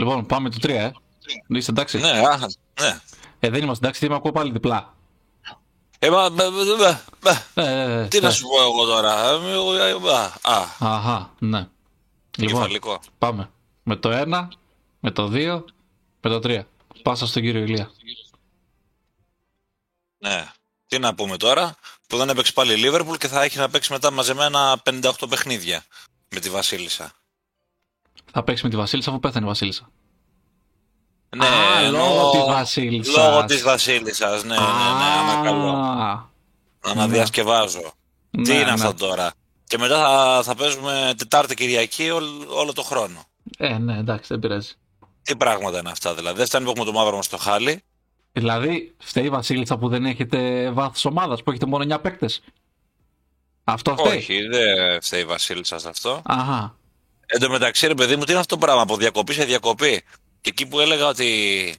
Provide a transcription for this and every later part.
Λοιπόν, πάμε το 3, ε. Είστε εντάξει. Ναι, α, ναι. Ε, δεν είμαστε εντάξει, τι με ακούω πάλι διπλά. Ε, μα, μα, μα, μα, μα. Ε, ε, τι να ε, σου πω εγώ τώρα. ε, εγώ, ε, Α, α, Αχα, ναι. Λοιπόν, κεφαλικό. πάμε. Με το 1, με το 2, με το 3. Πάσα στον κύριο Ηλία. Ναι. Τι να πούμε τώρα, που δεν έπαιξε πάλι η Λίβερπουλ και θα έχει να παίξει μετά μαζεμένα 58 παιχνίδια με τη Βασίλισσα. Θα παίξεις με τη Βασίλισσα αφού πέθανε η Βασίλισσα. Ναι, Α, εννοώ- λόγω της Βασίλισσας. Λόγω της Βασίλισσας, ναι, ναι, ναι, ανακαλώ. Α, Αναδιασκευάζω. ναι, Τι είναι ναι. αυτό τώρα; Και μετά θα, θα παίζουμε Τετάρτη Κυριακή όλο, όλο το χρόνο. Ε, ναι, εντάξει, δεν πειράζει. Τι πράγματα είναι αυτά δηλαδή. Δεν φτάνει που έχουμε το μαύρο μας στο χάλι. Δηλαδή, φταίει η Βασίλισσα που δεν έχετε βάθος ομάδας, που έχετε μόνο 9 παίκτες; Αυτό φταίει; Όχι, δεν φταίει η Βασίλισσα σε αυτό. Αχα. Εν τω μεταξύ, ρε παιδί μου, τι είναι αυτό το πράγμα από διακοπή σε διακοπή. Και εκεί που έλεγα ότι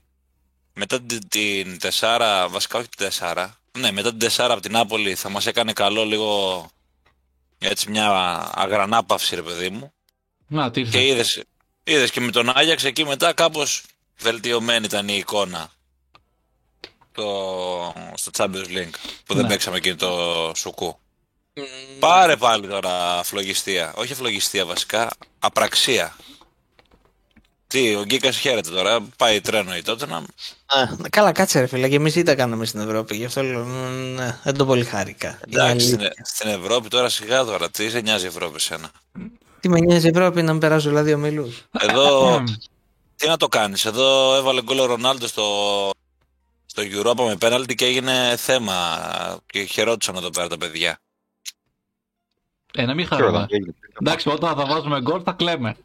μετά την, την 4, βασικά όχι την 4, ναι, μετά την 4 από την Νάπολη θα μας έκανε καλό λίγο έτσι μια αγρανάπαυση, ρε παιδί μου. Να, τι ήρθες. Και είδες, είδες και με τον Άγιαξ εκεί μετά κάπως βελτιωμένη ήταν η εικόνα το, στο Champions League που δεν Ναι. παίξαμε εκείνη το σουκού. Πάρε πάλι τώρα φλογιστία. Όχι φλογιστία βασικά, απραξία. Τι, ο Γκίκας χαίρεται τώρα, πάει τρένο η τότε να... Α, καλά, κάτσε ρε φίλε, και εμείς τι τα κάναμε στην Ευρώπη, γι' αυτό λέω, μ, ναι, δεν το πολύ χάρηκα. Είναι Εντάξει, αλήθεια. στην, στην Ευρώπη τώρα σιγά τώρα, τι σε νοιάζει η Ευρώπη σένα. Τι με νοιάζει η Ευρώπη να μην περάσω δηλαδή ομίλου. Εδώ, τι να το κάνεις, εδώ έβαλε γκολ ο Ρονάλντο στο, στο Europa με πέναλτι και έγινε θέμα και χαιρόντουσαν εδώ πέρα τα παιδιά. Ε, να μην Ξέρω, χαρούμε. έγινε. Εντάξει, όταν θα βάζουμε γκολ θα κλαίμε.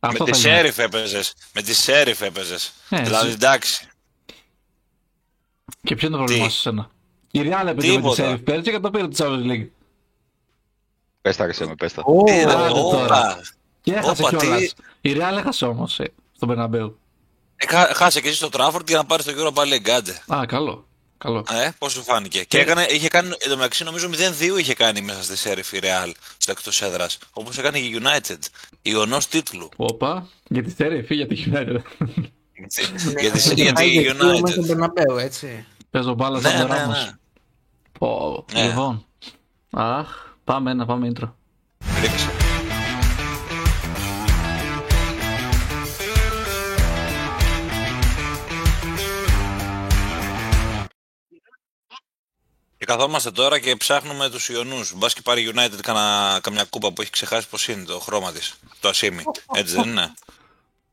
Αυτό με τη θα γίνει. Σέριφ έπαιζες, με τη Σέριφ έπαιζες. Ε, δηλαδή εσύ- εντάξει. Και ποιο είναι το πρόβλημα Τι; σου σένα; Η Real έπαιζε με τη Τίποτα. Σέριφ πέρσι και το πήρε το Champions League. Πες τα, ρε, με, πες τα. Ω, Τι είναι, άντε τώρα. όπα. Και έχασε Όπα, τι- κιόλας. Η Real έχασε όμως στον Μπερναμπέου. Ε, χά- Χάσε και εσύ στο Τράφορντ για να πάρεις το Europa League, άντε. Α, καλό. Καλό. Ε, πώς σου φάνηκε. Και έκανε, είχε κάνει, εν τω μεταξύ νομίζω 0-2 είχε κάνει μέσα στη Σέριφ η Real στο εκτός έδρας. Όπως έκανε και η United. Ιονός τίτλου. Όπα, για τη Σέριφ ή για τη United. για τη, είχε για πάει τη και εκεί όμως στον United. Μπερναμπέου, έτσι. Παίζω μπάλα Ναι, σαν ναι, το Ράμος. ναι. Πω, Ναι. Λοιπόν. Αχ, πάμε ένα, πάμε intro. Ρίξε. Και καθόμαστε τώρα και ψάχνουμε τους Ιωνούς. Μπας και πάρει η United κανα, καμιά κούπα που έχει ξεχάσει πως είναι το χρώμα της. Το ασίμι. Έτσι δεν είναι;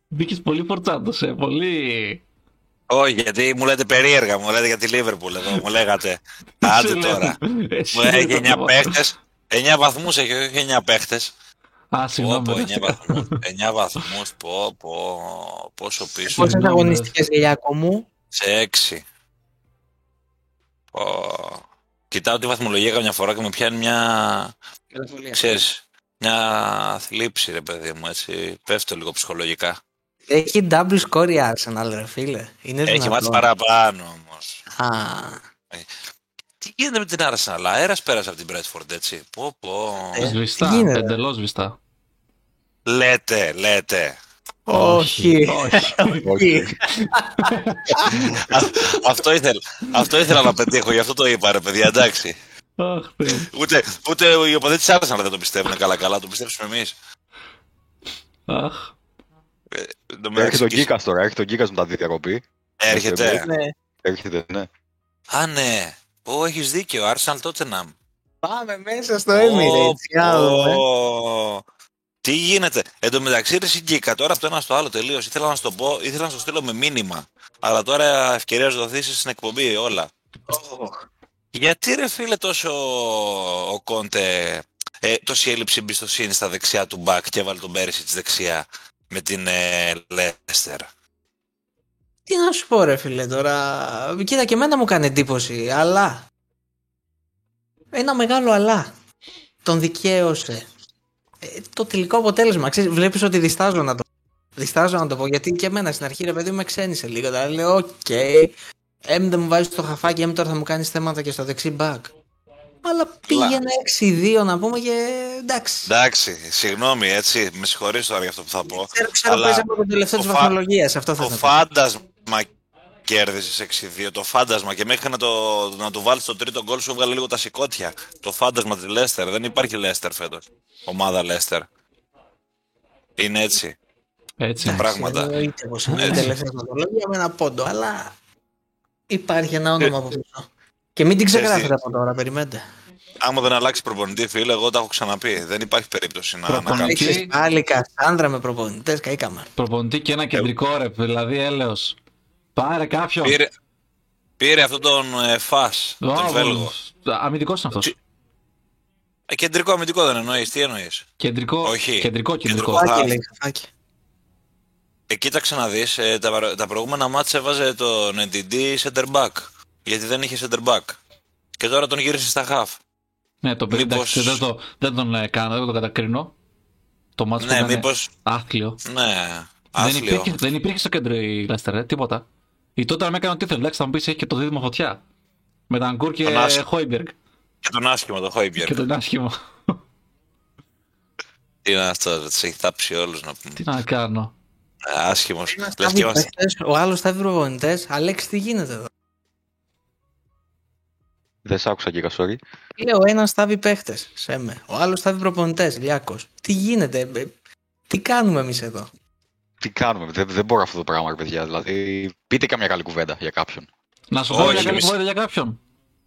Μπήκες πολύ φορτσάτος, ε, πολύ... Όχι, γιατί μου λέτε περίεργα, μου λέτε για τη Λίβερπουλ εδώ, μου λέγατε. Άντε Σε λέω. τώρα. Εσύ Μου δεν έχει το 9 πω. παίχτες. 9 βαθμούς έχει, όχι 9 παίχτες. Α, Πω, συγγνώμη. πω, ρε. 9 βαθμούς. 9 βαθμούς, πω, πω, πόσο πίσω. Πόσες Συγγνώμη, αγωνιστικές Γιάκο μου; Σε 6. Πω. Κοιτάω τη βαθμολογία καμιά φορά και με πιάνει μια, ξέρεις, μια θλίψη ρε παιδί μου, έτσι. Πέφτω λίγο ψυχολογικά. Έχει double score η Arsenal, ρε φίλε. Είναι Έχει δυνατόν. μάτς παραπάνω όμως. Α, Τι γίνεται με την Arsenal, αέρας πέρασε από την Bradford, έτσι. Πω, πω. Ε, Σβηστά, τι γίνεται; εντελώς σβηστά. Λέτε, λέτε. Όχι. όχι. Α- αυτό, ήθελα, αυτό ήθελα να πετύχω, γι' αυτό το είπα ρε παιδιά, εντάξει. Αχ, Θεέ. Ούτε, ούτε οι οπαδοί της Arsenal δεν το πιστεύουν καλά-καλά, το πιστέψουμε εμείς. Αχ. Ε, εν τω μεταξύ Έρχεται ο και- Γκίκας τώρα, έρχεται ο Γκίκας με τα διακοπή. Έρχεται. Ναι. Έρχεται, ναι. Α, ναι. Ω, έχεις δίκιο. Arsenal Tottenham. Πάμε μέσα στο Emirates. Τι γίνεται; Εν τω μεταξύ, ρε Σιγκίκα, τώρα αυτό ένα στο άλλο τελείως. Ήθελα να σου το πω, ήθελα να σου το στείλω με μήνυμα. Αλλά τώρα ευκαιρία να δοθεί στην εκπομπή όλα. Γιατί ρε φίλε τόσο ο Κόντε ε, τόση έλλειψη εμπιστοσύνης στα δεξιά του μπακ και έβαλε τον Πέρισιτς δεξιά με την ε, Λέστερ; Τι να σου πω ρε φίλε τώρα. Κοίτα και εμένα μου κάνει εντύπωση, αλλά. Ένα μεγάλο αλλά. Τον δικαίωσε. Ε, το τελικό αποτέλεσμα, ξέρεις, βλέπεις ότι διστάζω να το Διστάζω να το πω, γιατί και εμένα στην αρχή ρε παιδί μου με ξένισε λίγο. Δηλαδή λέω, οκ, Εμ δεν μου βάζεις το χαφάκι, Εμ τώρα θα μου κάνεις θέματα και στο δεξί μπακ. Αλλά πήγαινε 6-2 να πούμε και εντάξει. Εντάξει, συγγνώμη, έτσι, με συγχωρείς τώρα για αυτό που θα πω. Ξέρω, ξέρω αλλά παίζει από τον τελευταίο το της φα- βαθμολογίας. Αυτό Το θα πω. φάντασμα κέρδισες 6-2. Το φάντασμα και μέχρι να, το, να του βάλεις το τρίτο γκολ σου έβγαλε λίγο τα σηκώτια. Το φάντασμα της Λέστερ. Δεν υπάρχει Λέστερ φέτος. Ομάδα Λέστερ. Είναι έτσι. Έτσι. Εντάξει. πράγματα. Εννοείται πως είναι η Έτσι. τελευταία βαθμολογία με ένα πόντο, αλλά υπάρχει ένα όνομα από πίσω. Και μην την ξεγράφετε από τώρα, περιμένετε. Άμα δεν αλλάξει προπονητή, φίλε, εγώ τα έχω ξαναπεί. Δεν υπάρχει περίπτωση να, να Προπονητή. κάνεις. Έχεις πάλι Κασάνδρα με προπονητές, καήκαμε. Προπονητή και ένα κεντρικό ρε, δηλαδή έλεος. Πάρε κάποιον. Πήρε, πήρε αυτόν τον ε, Φας, τον Ω, Βέλγο. Αμυντικός είναι αυτός. Τι- Ε, κεντρικό αμυντικό δεν εννοείς, τι εννοείς; Κεντρικό, Όχι. κεντρικό, κεντρικό. Κεντρικό. Φάκι Α. λέει, φάκι. Ε, κοίταξε να δεις, ε, τα, παρα- τα προηγούμενα μάτς έβαζε τον NTD center back. Γιατί δεν είχε center back. Και τώρα τον γύρισε στα half. Ναι, το παιδί Μήπως- εντάξει, δεν, το, δεν τον ε, κάνω, δεν το κατακρίνω. Το μάτσο Ναι, ήταν μήπως... άθλιο. Ναι, Δεν άθλιο. υπήρχε, δεν υπήρχε στο κέντρο η Λέστερ, ε, τίποτα. Η τότε με έκανε ό,τι ήθελε. Εντάξει, θα μου πεις έχει και το δίδυμο φωτιά. Με τον Αγκούρ και Τον Άσ- Χόιμπεργκ. Και τον άσχημο, τον Χόιμπιερ. Και τον άσχημο. Τι είναι αυτό, τους έχει τάψει όλους να πούμε. Τι να κάνω. Ε, Άσχημος. Ένας Λες θα και βγει είμαστε. παίχτες, Ο άλλος θα βρει προπονητές. Αλέξη, τι γίνεται εδώ; Δεν σ' άκουσα και sorry. Λέω, ο ένας θα βγει παίχτες, Σέμε. Ο άλλος θα βρει προπονητές, Λιάκος. Τι γίνεται, ε, τι κάνουμε εμείς εδώ; Τι κάνουμε, δεν, δεν μπορώ αυτό το πράγμα, ρε παιδιά. Δηλαδή, πείτε καμιά καλή κουβέντα για κάποιον. Να σου Όχι, πω μια καλή εμείς- κουβέντα για κάποιον.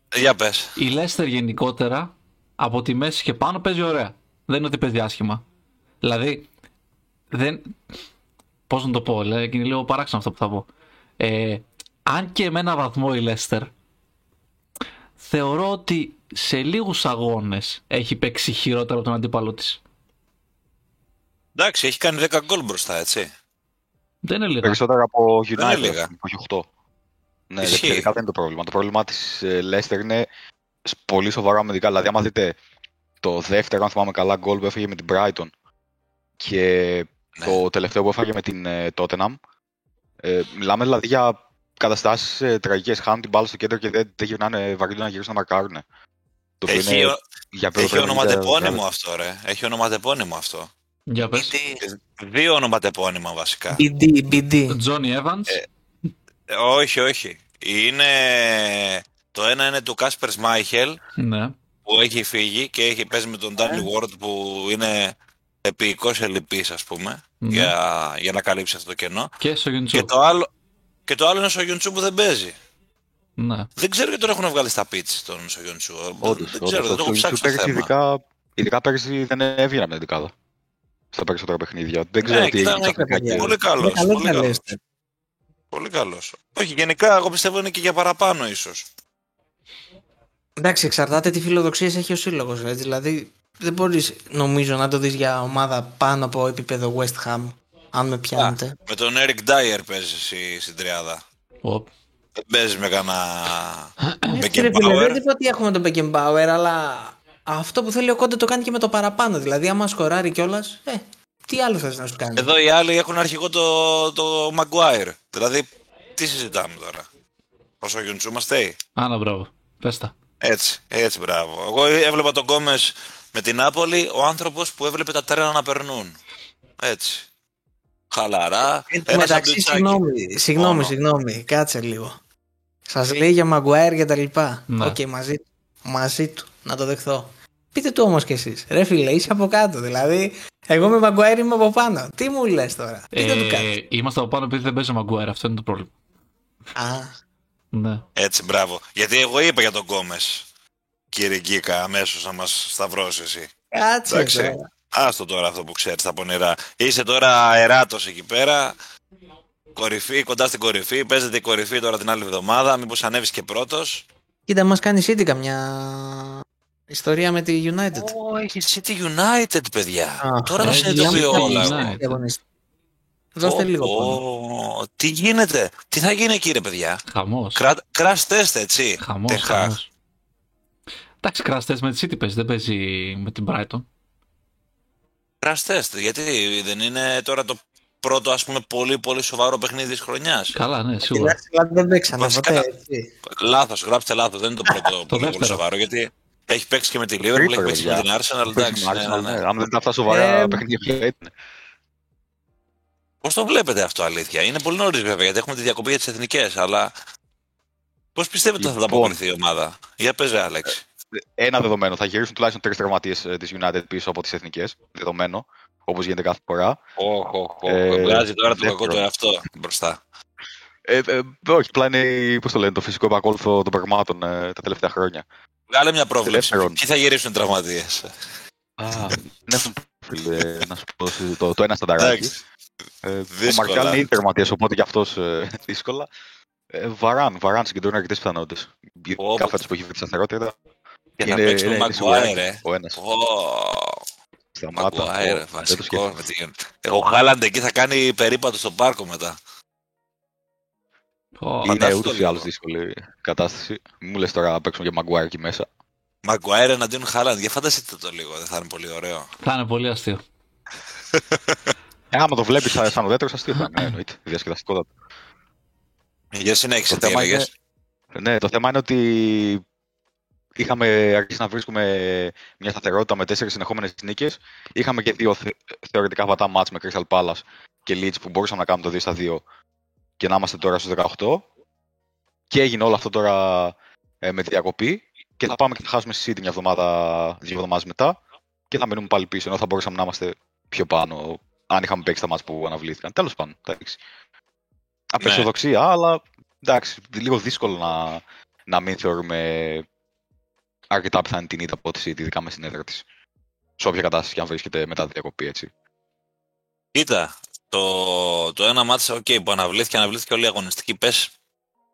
Ε, Για πες. Η Λέστερ γενικότερα από τη μέση και πάνω παίζει ωραία. Δεν είναι ότι παίζει άσχημα. Δηλαδή, δεν. Πώς να το πω, λέει, είναι λίγο παράξενο αυτό που θα πω. Ε, αν και με ένα βαθμό η Λέστερ, θεωρώ ότι σε λίγους αγώνες έχει παίξει χειρότερο από τον αντίπαλό της. Εντάξει, έχει κάνει 10 γκολ μπροστά, έτσι. Δεν είναι λίγα. Περισσότερα από είναι United, λίγα. από 8. Ναι, Ισχύει. δευτερικά δεν είναι το πρόβλημα. Το πρόβλημα της Leicester είναι σ- πολύ σοβαρά αμυντικά. Δηλαδή, άμα δείτε το δεύτερο, αν θυμάμαι καλά, γκολ που έφαγε με την Brighton και Ναι. το τελευταίο που έφαγε με την ε, Tottenham, ε, μιλάμε δηλαδή για καταστάσεις ε, τραγικές. Χάνουν την μπάλα στο κέντρο και δεν, δεν γυρνάνε βαρύτητα να γυρίσουν να μαρκάρουν. Το οποίο Έχει, είναι ο- για έχει επίπεδο ονοματεπώνυμο 50. αυτό, ρε. Έχει ονοματεπώνυμο αυτό. Για πες. Δύο ονοματεπώνυμα βασικά. BD, BD. Τζόνι Evans. Ε, όχι, όχι. Είναι... Το ένα είναι του Κάσπερ Σμάιχελ ναι. που έχει φύγει και έχει παίζει με τον Ντάνι Ward που είναι επίοικος ελλειπής ας πούμε Ναι. για, για να καλύψει αυτό το κενό. Και στο Γιουντσού. Και το, άλλο, και το άλλο είναι ο Σογιοντσού που δεν παίζει. Ναι. Δεν ξέρω γιατί τον έχουν βγάλει στα πίτς τον Σογιοντσού. Όντως, δεν όντως, ξέρω, δεν το έχω όντως. ψάξει το Πέρυσι, θέμα. Ειδικά, ειδικά πέρυσι δεν έβγαινε με την δεκάδα. Στα περισσότερα παιχνίδια. Δεν ξέρω Ναι, τι κοίτα, έγινε ναι, ξαφνικά παιδιά. και- Πολύ καλός. Είναι καλό πολύ για καλός. Leicester. Πολύ καλός. Όχι, γενικά εγώ πιστεύω είναι και για παραπάνω ίσως. Εντάξει, εξαρτάται τι φιλοδοξίες έχει ο σύλλογος. Δηλαδή, δεν μπορείς νομίζω να το δεις για ομάδα πάνω από επίπεδο West Ham. Αν με πιάνετε. Με τον Eric Dyer παίζεις εσύ στην τριάδα. Οπ. Δεν παίζεις με κανένα Έτσι, ρε φίλε, δεν Beckenbauer. είπα ότι έχουμε τον Beckenbauer, αλλά αυτό που θέλει ο Κόντε το κάνει και με το παραπάνω. Δηλαδή, άμα σκοράρει κιόλας, ε, τι άλλο θες να σου κάνει; Εδώ οι άλλοι έχουν αρχηγό το, το Maguire. Δηλαδή, τι συζητάμε τώρα; Όσο Γιοντσού είμαστε. Άνα, μπράβο. Πες τα. Έτσι, έτσι, μπράβο. Εγώ έβλεπα τον Γκόμες με την Νάπολη, ο άνθρωπος που έβλεπε τα τρένα να περνούν. Έτσι. Χαλαρά. Εν τω ένα μεταξύ, σαντουιτσάκι. συγγνώμη, συγγνώμη, Μόνο. συγγνώμη, κάτσε λίγο. Σας λέει για Maguire και τα λοιπά. Ναι. Οκ, μαζί, μαζί του, να το δεχθώ. Πείτε του όμως κι εσείς. Ρε φίλε, είσαι από κάτω. Δηλαδή, εγώ με Maguire είμαι από πάνω. Τι μου λες τώρα. Πείτε του κάτι. Ε, είμαστε από πάνω επειδή δεν παίζει ο Maguire. Αυτό είναι το πρόβλημα. Α, Ναι. Έτσι, μπράβο. Γιατί εγώ είπα για τον Γκόμες. Κύριε Γκίκα, αμέσως να μας σταυρώσεις εσύ. κάτσε Εντάξει. τώρα. Άστο τώρα αυτό που ξέρεις τα πονηρά. Είσαι τώρα αεράτος εκεί πέρα. Κορυφή, κοντά στην κορυφή. Παίζεται η κορυφή τώρα την άλλη εβδομάδα. Μήπως ανέβεις και πρώτος. Κοίτα, μας κάνει City καμιά ιστορία με τη United. Ω, έχει City United, παιδιά. Α, τώρα τα ε, συνειδητοποιώ μιλάμε όλα. για εγώ. United αγωνιστή. Δώστε Ω, λίγο πόνο. ω, Τι γίνεται, τι θα γίνει εκεί, ρε παιδιά; Χαμός. Crash test, έτσι. Χαμός. Ten Hag. Εντάξει, κραστέ με τη City παίζει, δεν παίζει με την Brighton. Crash test, γιατί δεν είναι τώρα το πρώτο, ας πούμε, πολύ πολύ σοβαρό παιχνίδι της χρονιάς. Καλά, ναι, σίγουρα. Εντάξει, αλλά δεν παίξανε Βασικά- ποτέ, έτσι. Λάθος, γράψτε λάθος, δεν είναι το πρώτο πολύ, πολύ δεύτερο. σοβαρό, γιατί Έχει παίξει και με τη Liverpool, έχει παίξει με την Arsenal. Εντάξει, ναι, ναι, ναι. Αν δεν τα αυτά σοβαρά Ε, παιχνίδια είναι. Πώς το βλέπετε αυτό, αλήθεια; Είναι πολύ νωρίς βέβαια, γιατί έχουμε τη διακοπή για τις εθνικές, αλλά. Πώς πιστεύετε ότι θα Λοιπόν. ανταποκριθεί η ομάδα; Για πες ρε, Άλεξ. Ένα δεδομένο. Θα γυρίσουν τουλάχιστον τρεις τραυματίες της United πίσω από τις εθνικές. Δεδομένο. Όπως γίνεται κάθε φορά. Όχ, όχ, όχ. Ε, Βγάζει τώρα το κακό δεύτερο. του εαυτό μπροστά. Ε, ε, όχι, απλά είναι πώς το λένε, το φυσικό επακόλουθο των πραγμάτων ε, τα τελευταία χρόνια. Βγάλε μια πρόβλεψη. Δεύτερον. Ποιοι θα γυρίσουν τραυματίες; Α, ναι, φίλε, να σου πω το, το ένα στανταράκι. Εντάξει. Ε, ο δύσκολα. Μαρκιάλ είναι τερματίας, οπότε και αυτός ε, δύσκολα. Ε, βαράν, βαράν συγκεντρώνει αρκετές πιθανότητες. Πω, Κάθε φορά που έχει βρει τη σταθερότητα. Και θα είναι- παίξει με είναι Μαγκουάιρ, σιγουράκι ε. Ο ένας. Ω, Σταμάτα. Μαγκουάιρ, Ω, δεν το βασικό. σκέφτηκα. με την- Ο Χάλαντ εκεί θα κάνει περίπατο στο πάρκο μετά. Πω, Είναι Φαντάσου το ούτως ή λίγο. άλλως δύσκολη κατάσταση. Μου λες τώρα να παίξουμε και Μαγκουάιρ εκεί μέσα. Μαγκουάιρ εναντίον Χάλαντ. Για φανταστείτε το λίγο, δεν θα είναι πολύ ωραίο. Θα είναι πολύ αστείο. Ε, άμα το βλέπεις σαν, σαν ουδέτερος αστείο θα είναι, εννοείται. Η διασκεδαστικότητα. Για συνέχισε, Το τι θέμα έλεγες. Ναι, το θέμα είναι ότι είχαμε αρχίσει να βρίσκουμε μια σταθερότητα με τέσσερις συνεχόμενες νίκες. Είχαμε και δύο θε- θεωρητικά βατά μάτς με Crystal Palace και Leeds που μπορούσαμε να κάνουμε το 2 στα 2 και να είμαστε τώρα στους 18. Και έγινε όλο αυτό τώρα ε, με τη διακοπή και θα πάμε και θα χάσουμε στη City μια εβδομάδα, δύο εβδομάδες μετά και θα μείνουμε πάλι πίσω ενώ θα μπορούσαμε να είμαστε πιο πάνω αν είχαμε παίξει τα μάτς που αναβλήθηκαν. Τέλος πάντων, εντάξει. Απαισιοδοξία, αλλά εντάξει, λίγο δύσκολο να, να μην θεωρούμε αρκετά πιθανή την ήττα από τη City, ειδικά με στην έδρα της. Σε όποια κατάσταση και αν βρίσκεται μετά τη διακοπή, έτσι. Κοίτα, το, το ένα μάτσα, οκ, που αναβλήθηκε, αναβλήθηκε όλη η αγωνιστική. Πες,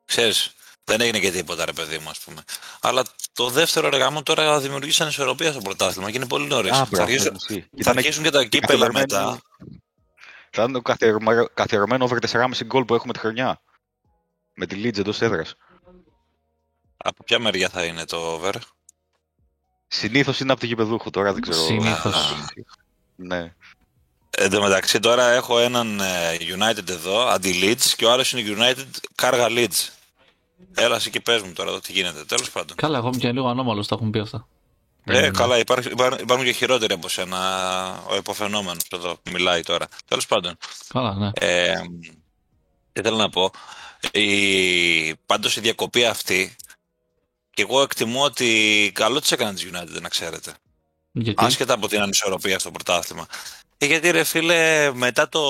ξέρεις, δεν έγινε και τίποτα, ρε παιδί μου, ας πούμε. Αλλά το δεύτερο ρε γάμο τώρα δημιουργήσαν ισορροπία στο πρωτάθλημα και είναι πολύ νωρίς. Α, Θα, μπράβο, αρχίσουν- ισχύει. θα Ήταν αρχίσουν και τα κύπελα καθιερωμένο- μετά. Θα ήταν το καθιερωμένο- καθιερωμένο over 4,5 γκολ που έχουμε τη χρονιά. Με τη Leeds εντός έδρας. Από ποια μεριά θα είναι το over; Συνήθως είναι από το γηπεδούχο, τώρα δεν ξέρω. Συνήθως. Α. Ναι. Εν τω μεταξύ τώρα έχω έναν ε, United εδώ, αντι Leeds και ο άλλος είναι United κάργα Leeds. Έλα εσύ και πες μου τώρα εδώ τι γίνεται. Τέλος πάντων. Καλά, εγώ είμαι και λίγο ανώμαλος, τα έχουν πει αυτά. Ε, Δεν- καλά, υπάρχουν, υπάρχουν, υπάρχουν και χειρότεροι από σένα. Ο υποφαινόμενος εδώ που μιλάει τώρα. Τέλος πάντων. Καλά, ναι. Ε, τι θέλω να πω. Η, πάντως η διακοπή αυτή και εγώ εκτιμώ ότι καλό της έκανε της United να ξέρετε. Γιατί; Άσχετα από την ανισορροπία στο πρωτάθλημα. Ε, γιατί ρε φίλε, μετά το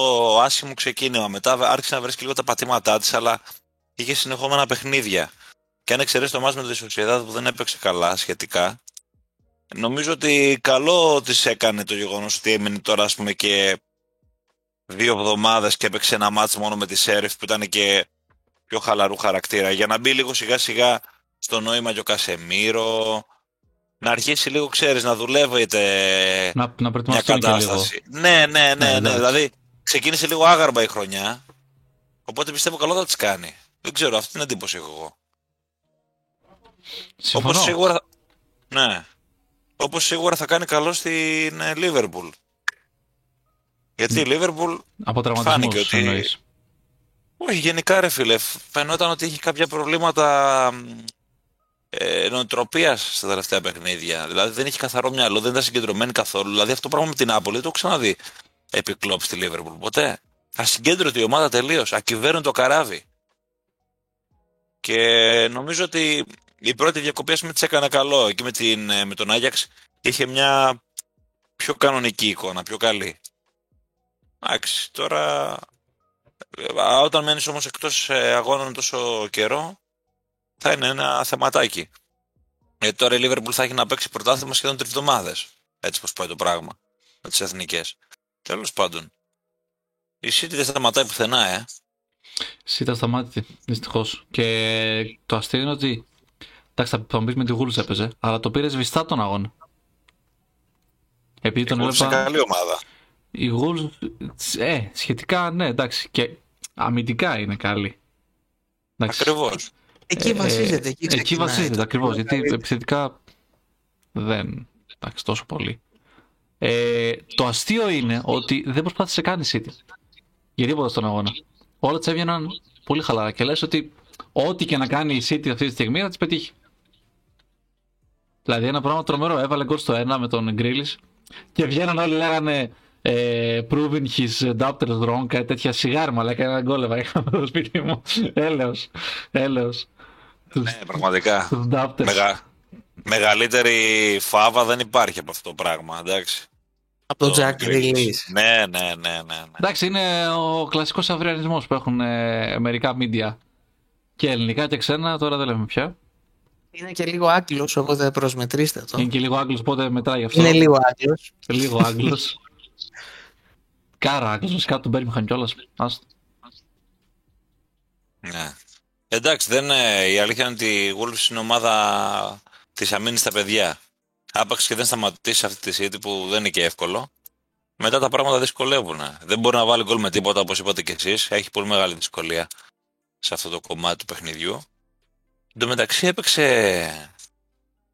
άσχημο ξεκίνημα, μετά άρχισε να βρίσκει λίγο τα πατήματά της, αλλά είχε συνεχόμενα παιχνίδια. Και αν εξαιρέσεις το μάτς με τη Σοσιαδάδ που δεν έπαιξε καλά σχετικά, νομίζω ότι καλό της έκανε το γεγονός ότι έμεινε τώρα ας πούμε και δύο εβδομάδες και έπαιξε ένα μάτς μόνο με τη Σέριφ που ήταν και πιο χαλαρού χαρακτήρα για να μπει λίγο σιγά σιγά στο νόημα και ο Κασεμίρο να αρχίσει λίγο ξέρεις να δουλεύετε Να, να μια προετοιμαστούν και λίγο. κατάσταση. Ναι, ναι, ναι, ναι. εντάξει. Δηλαδή ξεκίνησε λίγο άγαρμα η χρονιά. Οπότε πιστεύω καλό θα τη κάνει. Δεν ξέρω, αυτή την εντύπωση έχω εγώ. Συμφωνώ. Όπως σίγουρα. θα- Ναι. Όπως σίγουρα θα κάνει καλό στην ε, Liverpool. Γιατί η Liverpool. Από Φάνηκε τραυματισμούς ότι- εννοείς. Όχι, γενικά ρε φίλε. Φαινόταν ότι είχε κάποια προβλήματα μ, ε, νοοτροπίας στα τελευταία παιχνίδια. Δηλαδή δεν είχε καθαρό μυαλό, δεν ήταν συγκεντρωμένη καθόλου. Δηλαδή αυτό το πράγμα με την Άπολη δεν το έχω ξαναδεί επί κλόπ στη Liverpool. Ποτέ. Ασυγκέντρωτη η ομάδα τελείως. Ακυβέρνει το καράβι. Και νομίζω ότι η πρώτη διακοπή, ας πούμε, της έκανε καλό. Εκεί με, την, ε, με τον Άγιαξ είχε μια πιο κανονική εικόνα, πιο καλή. Εντάξει, τώρα ε, όταν μένεις όμως εκτός ε, αγώνων τόσο καιρό θα είναι ένα θεματάκι. Γιατί τώρα η Liverpool θα έχει να παίξει πρωτάθλημα σχεδόν τρεις εβδομάδες. Έτσι πως πάει το πράγμα με τις εθνικές. Τέλος πάντων. Η City δεν σταματάει πουθενά, ε. Σίτα σταμάτητη, δυστυχώς. Και το αστείο είναι ότι. Εντάξει, θα- θα μου πεις με τη Wolves έπαιζε, αλλά το πήρε σβηστά τον αγώνα. Επειδή τον Η Wolves είναι έβλεπα. καλή ομάδα. Η Wolves. Ε, σχετικά ναι, εντάξει. Και αμυντικά είναι καλή. Εντάξει. Ακριβώς. Εκεί Ε, βασίζεται. Εκεί, Εκεί ξεκινάει. βασίζεται ακριβώς. Γιατί επιθετικά δεν. Εντάξει, τόσο πολύ. Ε, το αστείο είναι ότι δεν προσπάθησε καν η City. Για τίποτα στον αγώνα. Όλα της έβγαιναν πολύ χαλαρά και λες ότι ό,τι και να κάνει η City αυτή τη στιγμή θα της πετύχει. Δηλαδή ένα πράγμα τρομερό. Έβαλε γκολ στο 1 με τον Γκρίλις και βγαίναν όλοι λέγανε ε, proving his adapters wrong, κάτι τέτοια σιγάρι αλλά και ένα γκολ έβαλε στο σπίτι μου. Έλεος, έλεος. Ναι, πραγματικά. Τους adapters. Μεγα... Μεγαλύτερη φάβα δεν υπάρχει από αυτό το πράγμα, εντάξει. Από το Jack Grealish. Grealish. Ναι, ναι, ναι, ναι. ναι. Εντάξει, είναι ο κλασικός αυριανισμός που έχουν ε, μερικά media και ελληνικά και ξένα, τώρα δεν λέμε πια. Είναι και λίγο Άγγλος, οπότε προσμετρήστε το. Είναι και λίγο Άγγλος, οπότε μετράει αυτό. Είναι λίγο Άγγλος. Λίγο Άγγλος. Κάρα Άγγλος, βασικά του Μπέρμιχαν κιόλας. Άστο. ναι. Εντάξει, δεν, ε, η αλήθεια είναι ότι η Wolves είναι ομάδα της αμήνης στα παιδιά. Άπαξ και δεν σταματήσει αυτή τη City που δεν είναι και εύκολο. Μετά τα πράγματα δυσκολεύουν. Δεν μπορεί να βάλει γκολ με τίποτα όπως είπατε κι εσείς. Έχει πολύ μεγάλη δυσκολία σε αυτό το κομμάτι του παιχνιδιού. Εν τω μεταξύ έπαιξε